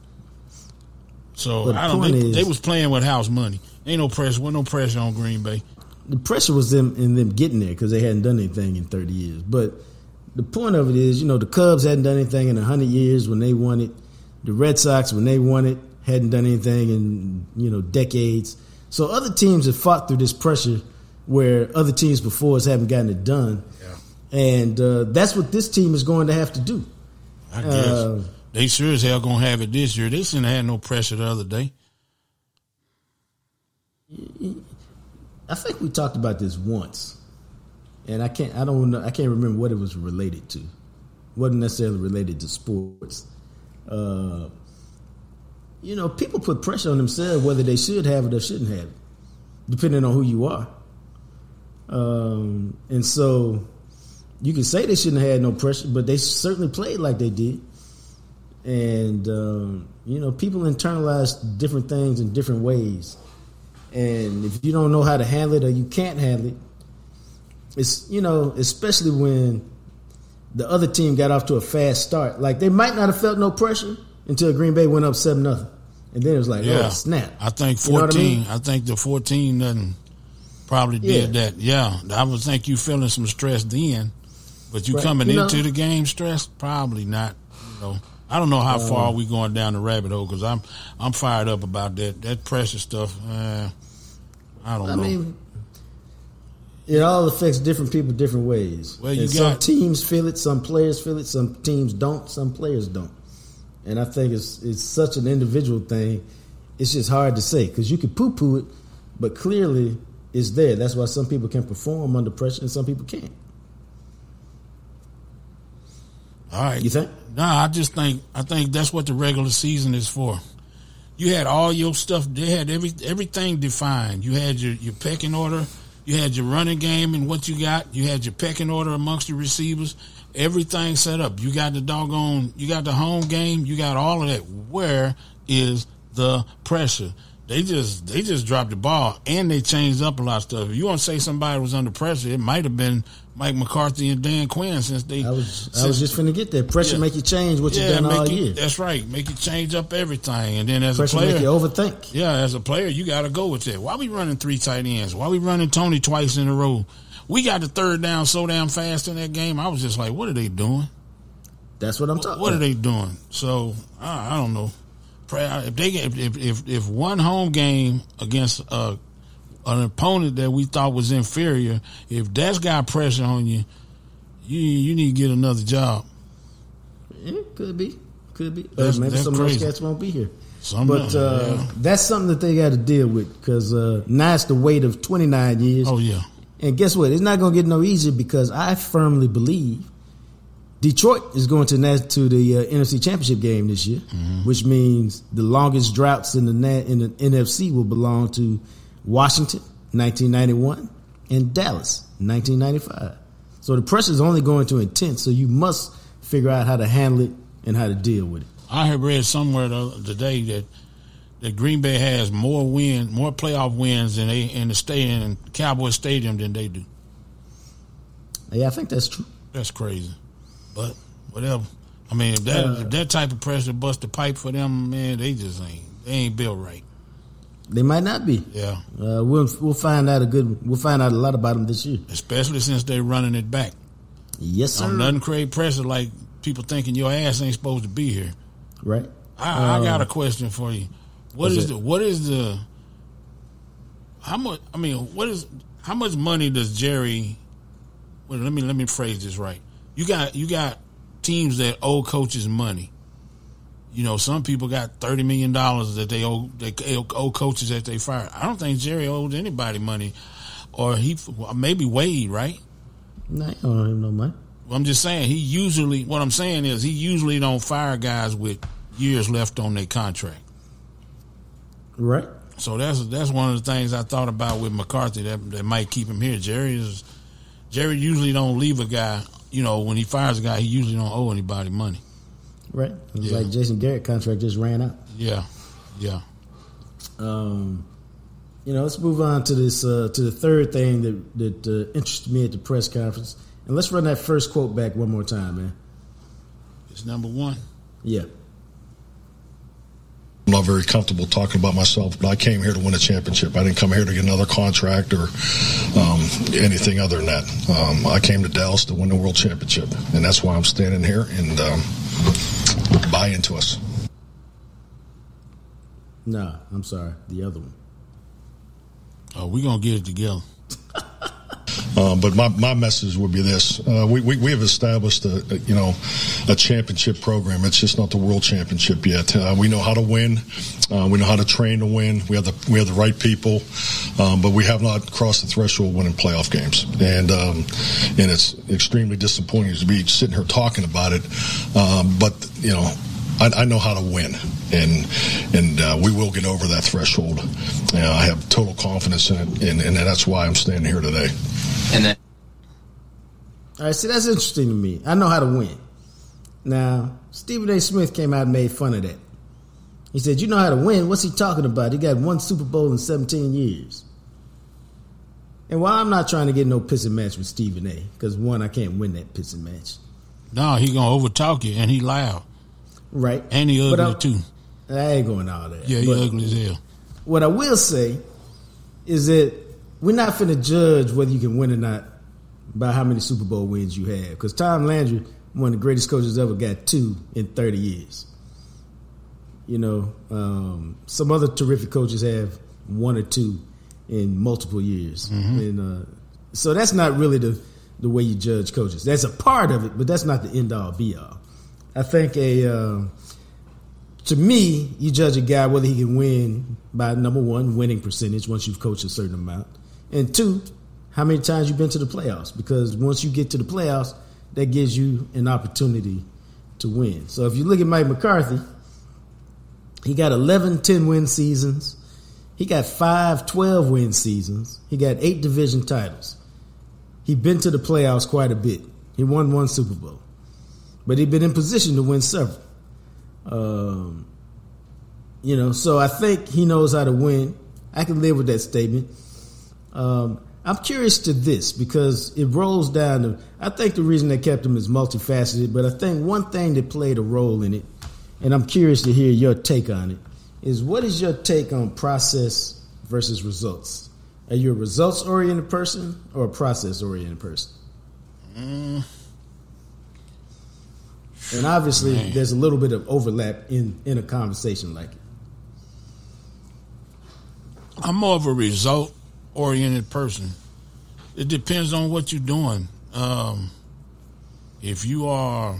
So the I don't. They, is- they was playing with house money. Ain't no pressure. Wasn't no pressure on Green Bay. the pressure was them in them getting there because they hadn't done anything in 30 years. But the point of it is, you know, the Cubs hadn't done anything in 100 years when they won it. The Red Sox, when they won it, hadn't done anything in, you know, decades. So other teams have fought through this pressure where other teams before us haven't gotten it done. And uh, that's what this team is going to have to do. I guess Uh, they sure as hell gonna have it this year. They shouldn't have had no pressure the other day. I think we talked about this once, and I can't. I don't know. I can't remember what it was related to. wasn't necessarily related to sports. Uh, you know, people put pressure on themselves whether they should have it or shouldn't have it, depending on who you are. Um, and so, you can say they shouldn't have had no pressure, but they certainly played like they did. And um, you know, people internalize different things in different ways. And if you don't know how to handle it or you can't handle it, it's you know, especially when the other team got off to a fast start. Like they might not have felt no pressure until Green Bay went up seven nothing, and then it was like, Yeah, oh snap! I think You know I fourteen. mean? I, think the fourteen doesn't probably did Yeah. that. Yeah, I would think you feeling some stress then, but you Right. coming You know- into the game stressed, probably not. You know, I don't know how Uh. far we going down the rabbit hole because I'm I'm fired up about that that pressure stuff. Uh, I don't know. I know. mean, it all affects different people different ways. Well, you and some teams feel it, some players feel it, some teams don't, some players don't. And I think it's it's such an individual thing. It's just hard to say because you could poo poo it, but clearly it's there. That's why some people can perform under pressure and some people can't. All right, You think? Nah, I just think I think that's what the regular season is for. You had all your stuff. They had every everything defined. You had your your pecking order. You had your running game and what you got. You had your pecking order amongst the receivers. Everything set up. You got the doggone. You got the home game. You got all of that. Where is the pressure? They just they just dropped the ball and they changed up a lot of stuff. If you want to say somebody was under pressure, it might have been Mike McCarthy and Dan Quinn since they. I was since, I was just finna get there. Pressure Yeah. make you change what yeah, you've done all you, year. That's right. Make you change up everything, and then as Pressure a player, make you overthink. yeah, as a player, you got to go with that. Why we running three tight ends? Why we running Tony twice in a row? We got the third down so damn fast in that game. I was just like, what are they doing? That's what I'm talking. About. What are they doing? So I, I don't know. If they if, if if one home game against uh, an opponent that we thought was inferior, if that's got pressure on you, you you need to get another job. Yeah, could be, could be. That's- Uh, maybe that's some of those cats won't be here. Some But uh, yeah. that's something that they got to deal with because uh, now it's the weight of 29 years. oh yeah, And guess what? It's not going to get no easier because I firmly believe Detroit is going to na- to the uh, NFC Championship game this year, which means the longest droughts in the na- in the NFC will belong to Washington, 1991, and Dallas, 1995. So the pressure is only going to intense. So you must figure out how to handle it and how to deal with it. I have read somewhere today that that Green Bay has more win, more playoff wins in they in the stadium in Cowboy Stadium than they do. Yeah, I think that's true. That's crazy. But whatever. I mean, if that if that type of pressure bust the pipe for them, man, they just ain't they ain't built right. They might not be. Yeah, Uh, we'll we'll find out a good. We'll find out a lot about them this year. especially since they're running it back. Yes, sir. Um, nothing create pressure like people thinking your ass ain't supposed to be here. Right. I, I got a Uh, question for you. What is it? the what is the how much? I mean, what is how much money does Jerry? Well, let me let me phrase this right. You got you got teams that owe coaches money. You know, some people got thirty million dollars that they owe they owe coaches that they fired. I don't think Jerry owed anybody money, or he maybe Wade, right? No, I don't have no money. I'm just saying he usually. What I'm saying is he usually don't fire guys with years left on their contract. Right. So that's that's one of the things I thought about with McCarthy that that might keep him here. Jerry is Jerry usually don't leave a guy. You know, when he fires a guy, he usually don't owe anybody money. Right. It was Yeah. like Jason Garrett contract just ran out. Yeah, yeah. Um, you know, let's move on to this uh, to the third thing that that uh, interested me at the press conference, and let's run that first quote back one more time, man. It's number one. Yeah. I'm not very comfortable talking about myself, but I came here to win a championship. I didn't come here to get another contract or um, anything other than that. Um, I came to Dallas to win the world championship, and that's why I'm standing here and um, buy into us. Nah, I'm sorry, the other one. Oh, we gonna get it together. Uh, but my, my message would be this: uh, we, we we have established a, a you know a championship program. It's just not the world championship yet. Uh, we know how to win. Uh, we know how to train to win. We have the we have the right people, um, but we have not crossed the threshold winning playoff games. And um, and it's extremely disappointing to be sitting here talking about it. Um, but you know. I, I know how to win, and and uh, we will get over that threshold. Uh, I have total confidence in it, and, and that's why I'm standing here today. And then All right, see, that's interesting to me. I know how to win. Now, Stephen A. Smith came out and made fun of that. He said, "You know how to win? What's he talking about? He got one Super Bowl in 17 years." And while I'm not trying to get no pissing match with Stephen A, because one, I can't win that pissing match, No, he gonna overtalk you, and he loud, right? and he ugly I- too. I ain't going all that. Yeah, he But- ugly as hell. What I will say is that we're not finna judge whether you can win or not by how many Super Bowl wins you have. Because Tom Landry, one of the greatest coaches ever, got two in 30 years. You know, um, some other terrific coaches have one or two in multiple years. And uh, so that's not really the, the way you judge coaches. That's a part of it, but that's not the end all be all. I think a. Uh, to me, you judge a guy whether he can win by number one, winning percentage once you've coached a certain amount, and two, how many times you've been to the playoffs. Because once you get to the playoffs, that gives you an opportunity to win. So if you look at Mike McCarthy, he got 11 10 win seasons. He got five 12 win seasons. He got eight division titles. He's been to the playoffs quite a bit. He won one Super Bowl. But he'd been in position to win several. Um, You know, so I think he knows how to win. I can live with that statement. Um, I'm curious to this because it rolls down to. I think the reason they kept him is multifaceted, but I think one thing that played a role in it, and I'm curious to hear your take on it, is what is your take on process versus results? Are you a results oriented person or a process oriented person? Mm. And obviously, Man. there's a little bit of overlap in, in a conversation like it. I'm more of a result oriented person. It depends on what you're doing. Um, if you are,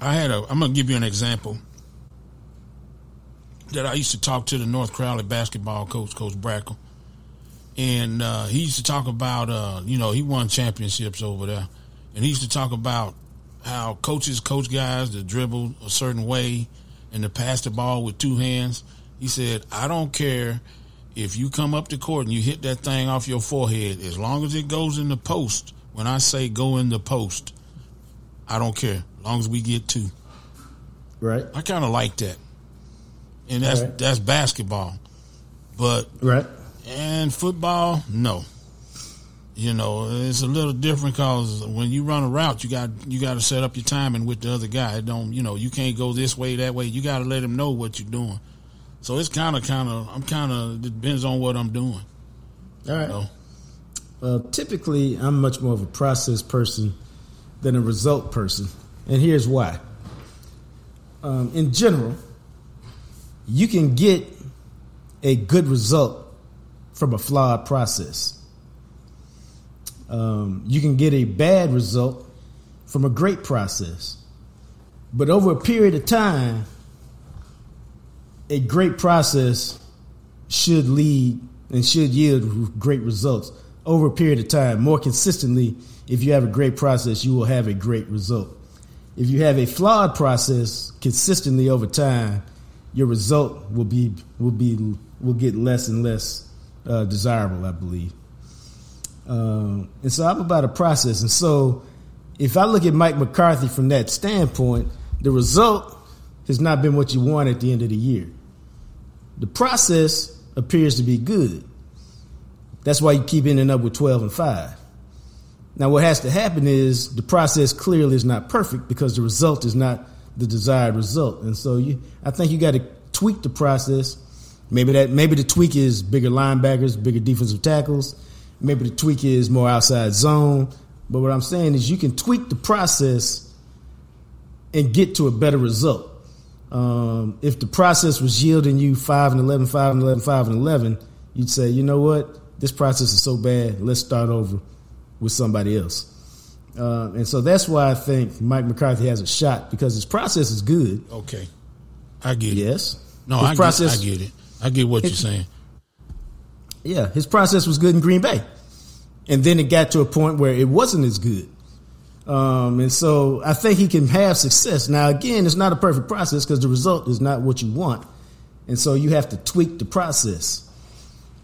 I had a, I'm going to give you an example that I used to talk to the North Crowley basketball coach, Coach Brakel. And uh, he used to talk about, uh, you know, he won championships over there. And he used to talk about how coaches coach guys to dribble a certain way and to pass the ball with two hands. He said, I don't care if you come up to court and you hit that thing off your forehead, as long as it goes in the post, when I say go in the post, I don't care. As long as we get two. Right. I kind of like that. And that's right. that's basketball. But right. And football, no. You know, it's a little different because when you run a route, you got you got to set up your timing with the other guy. It don't you know you can't go this way that way. You got to let him know what you're doing. So it's kind of, kind of, I'm kind of depends on what I'm doing. All right. You know? uh, typically, I'm much more of a process person than a result person, and here's why. Um, in general, you can get a good result from a flawed process. Um, you can get a bad result from a great process. But over a period of time, a great process should lead and should yield great results over a period of time. More consistently, if you have a great process, you will have a great result. If you have a flawed process consistently over time, your result will be will be will get less and less uh, desirable, I believe. Uh, and so I'm about a process. And so if I look at Mike McCarthy from that standpoint, the result has not been what you want at the end of the year. The process appears to be good. That's why you keep ending up with 12 and 5. Now, what has to happen is the process clearly is not perfect because the result is not the desired result. And so you, I think you got to tweak the process. Maybe that, maybe the tweak is bigger linebackers, bigger defensive tackles. Maybe the tweak is more outside zone. But what I'm saying is you can tweak the process and get to a better result. Um, if the process was yielding you 5 and 11, 5 and 11, 5 and 11, you'd say, you know what? This process is so bad. Let's start over with somebody else. Uh, and so that's why I think Mike McCarthy has a shot because his process is good. Okay. I get it. Yes. No, his I, process, get, I get it. I get what you're saying. Yeah, his process was good in Green Bay. And then it got to a point where it wasn't as good. Um, and so I think he can have success. Now, again, it's not a perfect process because the result is not what you want. And so you have to tweak the process.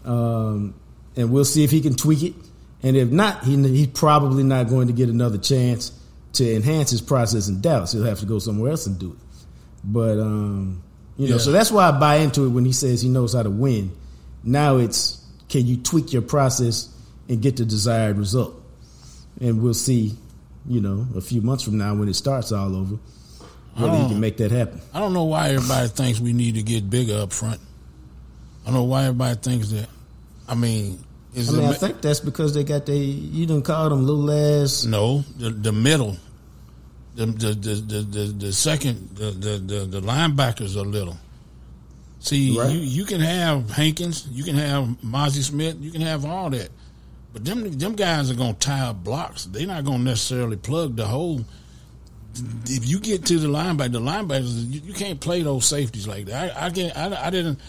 Um, and we'll see if he can tweak it. And if not, he, he's probably not going to get another chance to enhance his process in Dallas. He'll have to go somewhere else and do it. But, um, you know, so that's why I buy into it when he says he knows how to win. Now it's can you tweak your process and get the desired result? And we'll see you know, a few months from now when it starts all over, whether he can oh. make that happen. I don't know why everybody thinks we need to get bigger up front. I don't know why everybody thinks that. I mean, I mean, I think that's because they got they you didn't call them little ass. No, the the middle, the the the the, the, the second the, the, the the linebackers are little. See, right. you you can have Hankins, you can have Mazi Smith, you can have all that. But them them guys are gonna tie up blocks. They're not gonna necessarily plug the hole. If you get to the linebacker, the linebackers, you, you can't play those safeties like that. I, I can't. I, I didn't.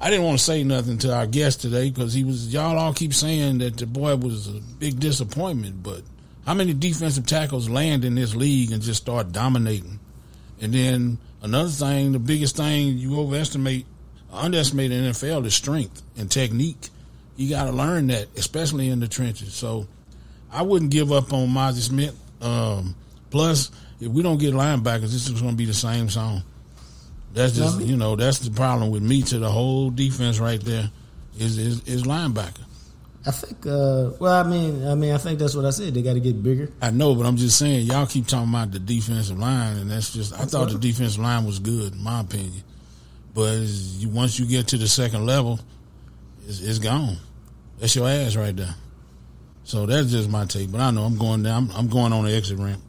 I didn't want to say nothing to our guest today because he was. Y'all all keep saying that the boy was a big disappointment, but how many defensive tackles land in this league and just start dominating? And then another thing, the biggest thing you overestimate, underestimate in NFL the strength and technique you got to learn that, especially in the trenches. So I wouldn't give up on Mazi Smith. Um, plus, if we don't get linebackers, this is going to be the same song. That's just I you know that's the problem with me to the whole defense right there is is, is linebacker. I think. Uh, well, I mean, I mean, I think that's what I said. They got to get bigger. I know, but I'm just saying y'all keep talking about the defensive line, and that's just I thought the defensive line was good in my opinion, but you, once you get to the second level, it's, it's gone. That's your ass right there. So that's just my take. But I know I'm going down. I'm, I'm going on the exit ramp.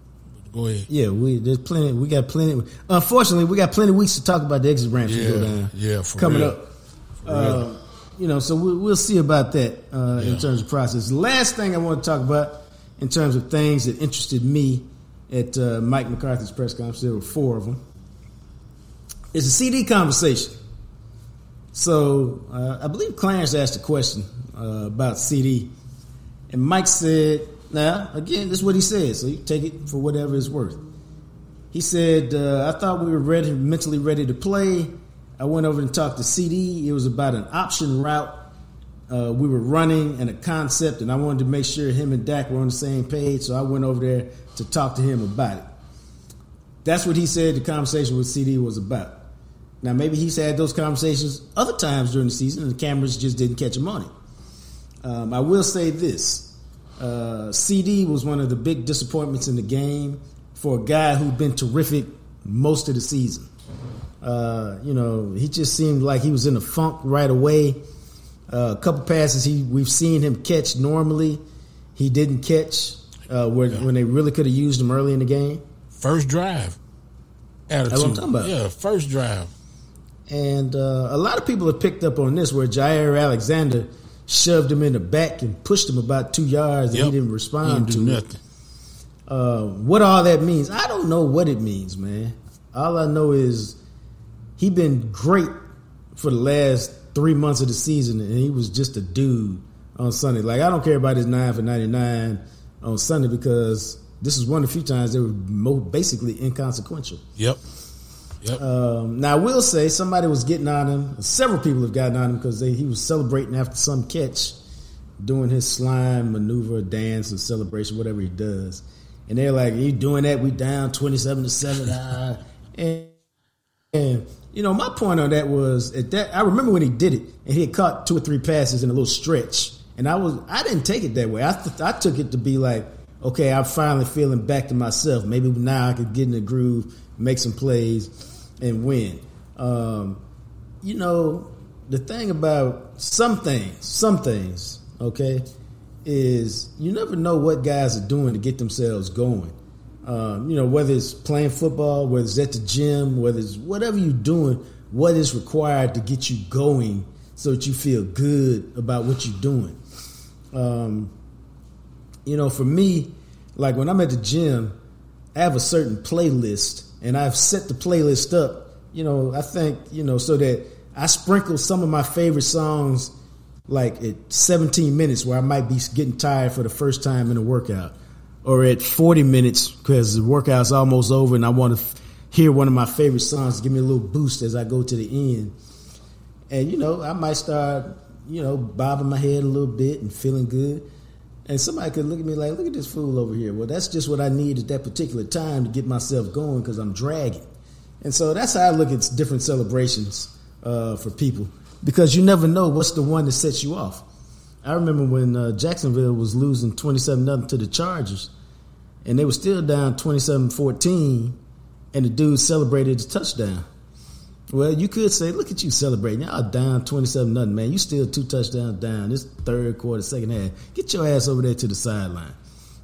Go ahead. Yeah, we there's plenty. We got plenty. Unfortunately, we got plenty of weeks to talk about the exit ramp. to go Yeah, down. yeah, for coming real. up. Uh, you know, so we'll, we'll see about that uh, in terms of process. Last thing I want to talk about in terms of things that interested me at uh, Mike McCarthy's press conference, there were four of them. Is a CeeDee conversation. So uh, I believe Clarence asked a question uh, about CeeDee, and Mike said, "Now again, this is what he said. So you take it for whatever it's worth." He said, uh, "I thought we were ready, mentally ready to play. I went over and talked to CeeDee. It was about an option route uh, we were running and a concept, and I wanted to make sure him and Dak were on the same page. So I went over there to talk to him about it. That's what he said. The conversation with CeeDee was about. Now maybe he's had those conversations other times during the season, and the cameras just didn't catch him on it. Um, I will say this: uh, CeeDee was one of the big disappointments in the game for a guy who'd been terrific most of the season. Uh, you know, he just seemed like he was in a funk right away. Uh, a couple passes he we've seen him catch normally, he didn't catch uh, where, when they really could have used him early in the game. First drive. Attitude. That's what I'm talking about. Yeah, first drive. And uh, a lot of people have picked up on this, where Jaire Alexander shoved him in the back and pushed him about two yards, and Yep. he didn't respond He to didn't do it. nothing. Uh, what all that means, I don't know what it means, man. All I know is he been great for the last three months of the season, and he was just a dude on Sunday. Like I don't care about his nine for ninety nine on Sunday because this is one of the few times they were basically inconsequential. Yep. Yep. Um, now I will say somebody was getting on him. Several people have gotten on him because he was celebrating after some catch, doing his slime maneuver, dance, or celebration, whatever he does. And they're like, "You doing that? We down twenty-seven to seven. ah." and, and you know, my point on that was at that. I remember when he did it, and he had caught two or three passes in a little stretch, and I was I didn't take it that way. I th- I took it to be like, okay, I'm finally feeling back to myself. Maybe now I could get in the groove, make some plays, and win. Um, you know, the thing about some things, some things, okay, is you never know what guys are doing to get themselves going. Um, you know, whether it's playing football, whether it's at the gym, whether it's whatever you're doing, what is required to get you going so that you feel good about what you're doing. Um, you know, for me, like when I'm at the gym, I have a certain playlist and I've set the playlist up, you know, I think, you know, so that I sprinkle some of my favorite songs like at 17 minutes where I might be getting tired for the first time in a workout or at 40 minutes because the workout's almost over and I want to f- hear one of my favorite songs give me a little boost as I go to the end. And, you know, I might start, you know, bobbing my head a little bit and feeling good. And somebody could look at me like, look at this fool over here. Well, that's just what I need at that particular time to get myself going because I'm dragging. And so that's how I look at different celebrations uh, for people because you never know what's the one that sets you off. I remember when uh, Jacksonville was losing 27 nothing to the Chargers, and they were still down 27 14, and the dude celebrated the touchdown. Well, you could say, look at you celebrating. Y'all down 27 nothing, man. You still two touchdowns down. This third quarter, second half. Get your ass over there to the sideline.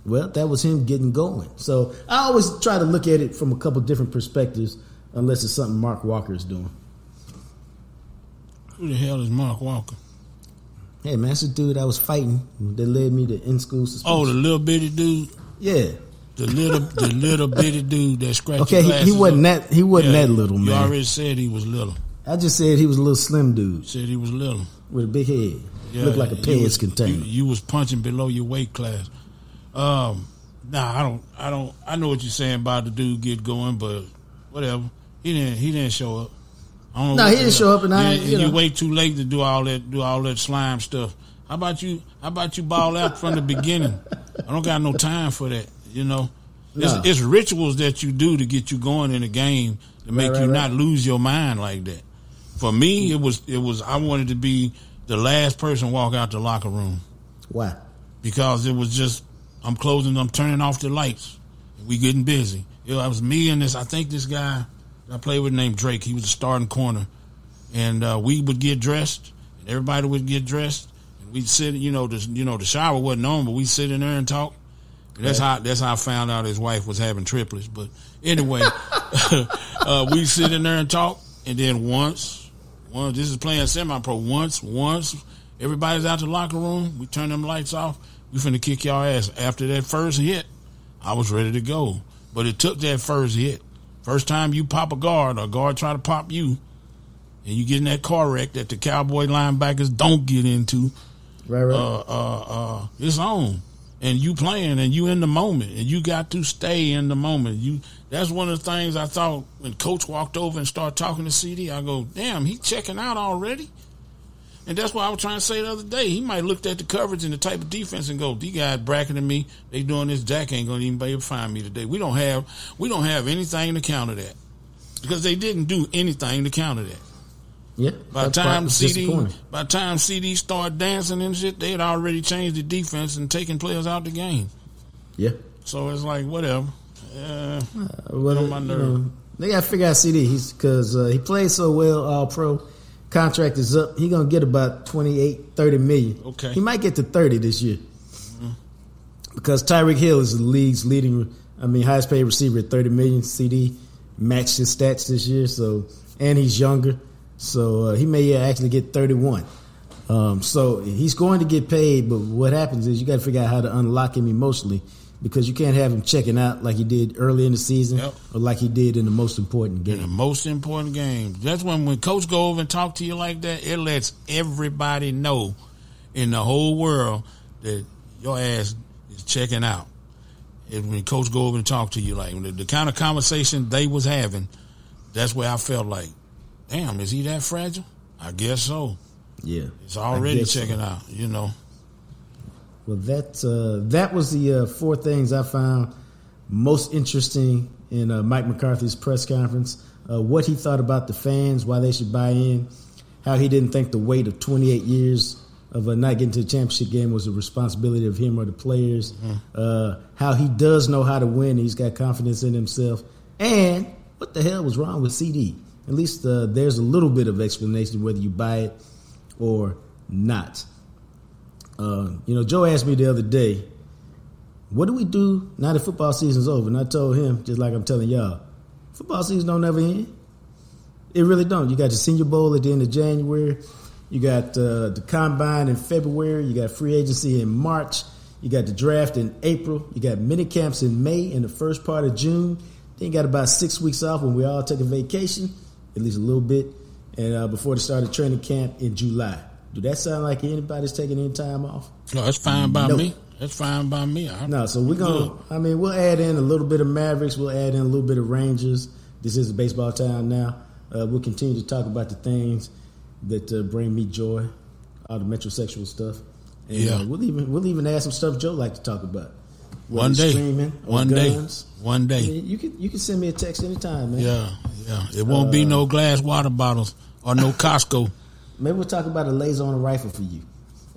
Well, that was him getting going. So I always try to look at it from a couple different perspectives, unless it's something Mark Walker is doing. Who the hell is Mark Walker? Hey, man, that's the dude I was fighting that led me to in school suspension. Oh, the little bitty dude. yeah. The little, the little bitty dude that scratched. Okay, he, he wasn't up. that he wasn't Yeah, that little man. You already said he was little. I just said he was a little slim dude Said he was little. with a big head, Yeah, looked like a you was- container. You, you was punching below your weight class. Um, nah, I don't, I don't, I know what you're saying about the dude get going, but whatever. He didn't, he didn't show up. I don't know No, he didn't show up, and I- you, you know. wait too late to do all that, do all that slime stuff. How about you? How about you ball out from the beginning? I don't got no time for that. You know, It's, No. it's rituals that you do to get you going in a game to make right, you right. not lose your mind like that. For me, it was it was I wanted to be the last person walk out the locker room Why? because it was just I'm closing, I'm turning off the lights. We getting busy. It was me and this. I think this guy I played with named Drake. He was a starting corner, and uh, we would get dressed, and everybody would get dressed, and we'd sit. You know, the you know the shower wasn't on, but we'd sit in there and talk. That's how that's how I found out his wife was having triplets. But anyway, uh, we sit in there and talk, and then once, once this is playing semi-pro. Once, once everybody's out the locker room, we turn them lights off. We finna kick y'all ass. After that first hit, I was ready to go. But it took that first hit. First time you pop a guard, or a guard try to pop you, and you get in that car wreck that the cowboy linebackers don't get into Right, right. uh, uh, uh, it's on. And you playing and you in the moment and you got to stay in the moment. You that's one of the things I thought when coach walked over and started talking to CeeDee, I go, damn, he checking out already. And that's what I was trying to say the other day. He might looked at the coverage and the type of defense and go, these guys bracketing me, they doing this, Jack ain't gonna even be able to find me today. We don't have we don't have anything to counter that. Because they didn't do anything to counter that. Yeah. By the time CeeDee, by time CeeDee started dancing and shit, they had already changed the defense and taken players out the game. Yeah. So it's like whatever. Uh, Well, on my you nerve. know, they got to figure out CeeDee. He's because uh, he played so well, all pro. Contract is up. He gonna get about 28, 30 million. Okay. He might get to thirty this year because Tyreek Hill is the league's leading. I mean, highest paid receiver at thirty million. CeeDee matched his stats this year. So and he's younger, so uh, he may actually get thirty one. Um, so he's going to get paid, but what happens is you got to figure out how to unlock him emotionally because you can't have him checking out like he did early in the season Yep. or like he did in the most important in the game. most important game. That's when when coach go over and talk to you like that, it lets everybody know in the whole world that your ass is checking out. And when coach go over and talk to you like the, the kind of conversation they was having, that's where I felt like, damn, is he that fragile? I guess so. Yeah, It's already guess so. checking out, you know. Well, that uh, that was the uh, four things I found most interesting in uh, Mike McCarthy's press conference. Uh, what he thought about the fans, why they should buy in, how he didn't think the weight of 28 years of uh, not getting to the championship game was a responsibility of him or the players. Uh, how he does know how to win, he's got confidence in himself, and what the hell was wrong with CeeDee? At least uh, there's a little bit of explanation whether you buy it or not. Uh, you know, Joe asked me the other day, what do we do now that football season's over? And I told him, just like I'm telling y'all, football season don't ever end. It really don't. You got the Senior Bowl at the end of January. You got uh, the Combine in February. You got free agency in March. You got the draft in April. You got mini camps in May and the first part of June. Then you got about six weeks off when we all take a vacation, at least a little bit, and uh, before the start of training camp in July. Do that sound like anybody's taking any time off? No, that's fine by me. That's fine by me. I, No, so we're gonna. I mean, we'll add in a little bit of Mavericks. We'll add in a little bit of Rangers. This is a baseball town now. Uh, we'll continue to talk about the things that uh, bring me joy, all the metrosexual stuff. And, Yeah. uh, we'll even we'll even add some stuff Joe like to talk about. Whether One day. One day. One day. You can you can send me a text anytime, man. Yeah, yeah. It won't be no glass water bottles or no Costco. Maybe we'll talk about a laser on a rifle for you,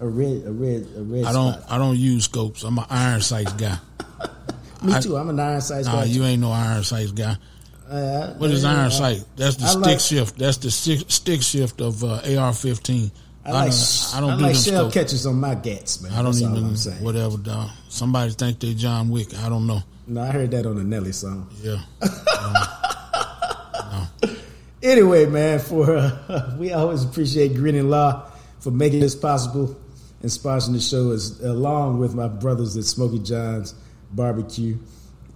a red a red a red I don't. spot. I don't use scopes. I'm an iron sights guy. Me I- too. I'm a iron size Nah, guy. you ain't no iron sights guy. Uh, What is uh, iron sight? That's the I stick like- shift. That's the stick, stick shift of uh, AR-15. I like don't, I don't I do like shell catches on my gats, man. I don't That's even I'm saying. whatever. Dog. Somebody think they John Wick. I don't know. No, I heard that on the Nelly song. Yeah. Anyway, man, for uh, we always appreciate Greening Law for making this possible and sponsoring the show, as along with my brothers at Smoky John's Barbecue.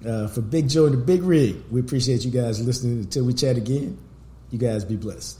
Uh, for Big Joe and the Big Rig, we appreciate you guys listening. Until we chat again, you guys be blessed.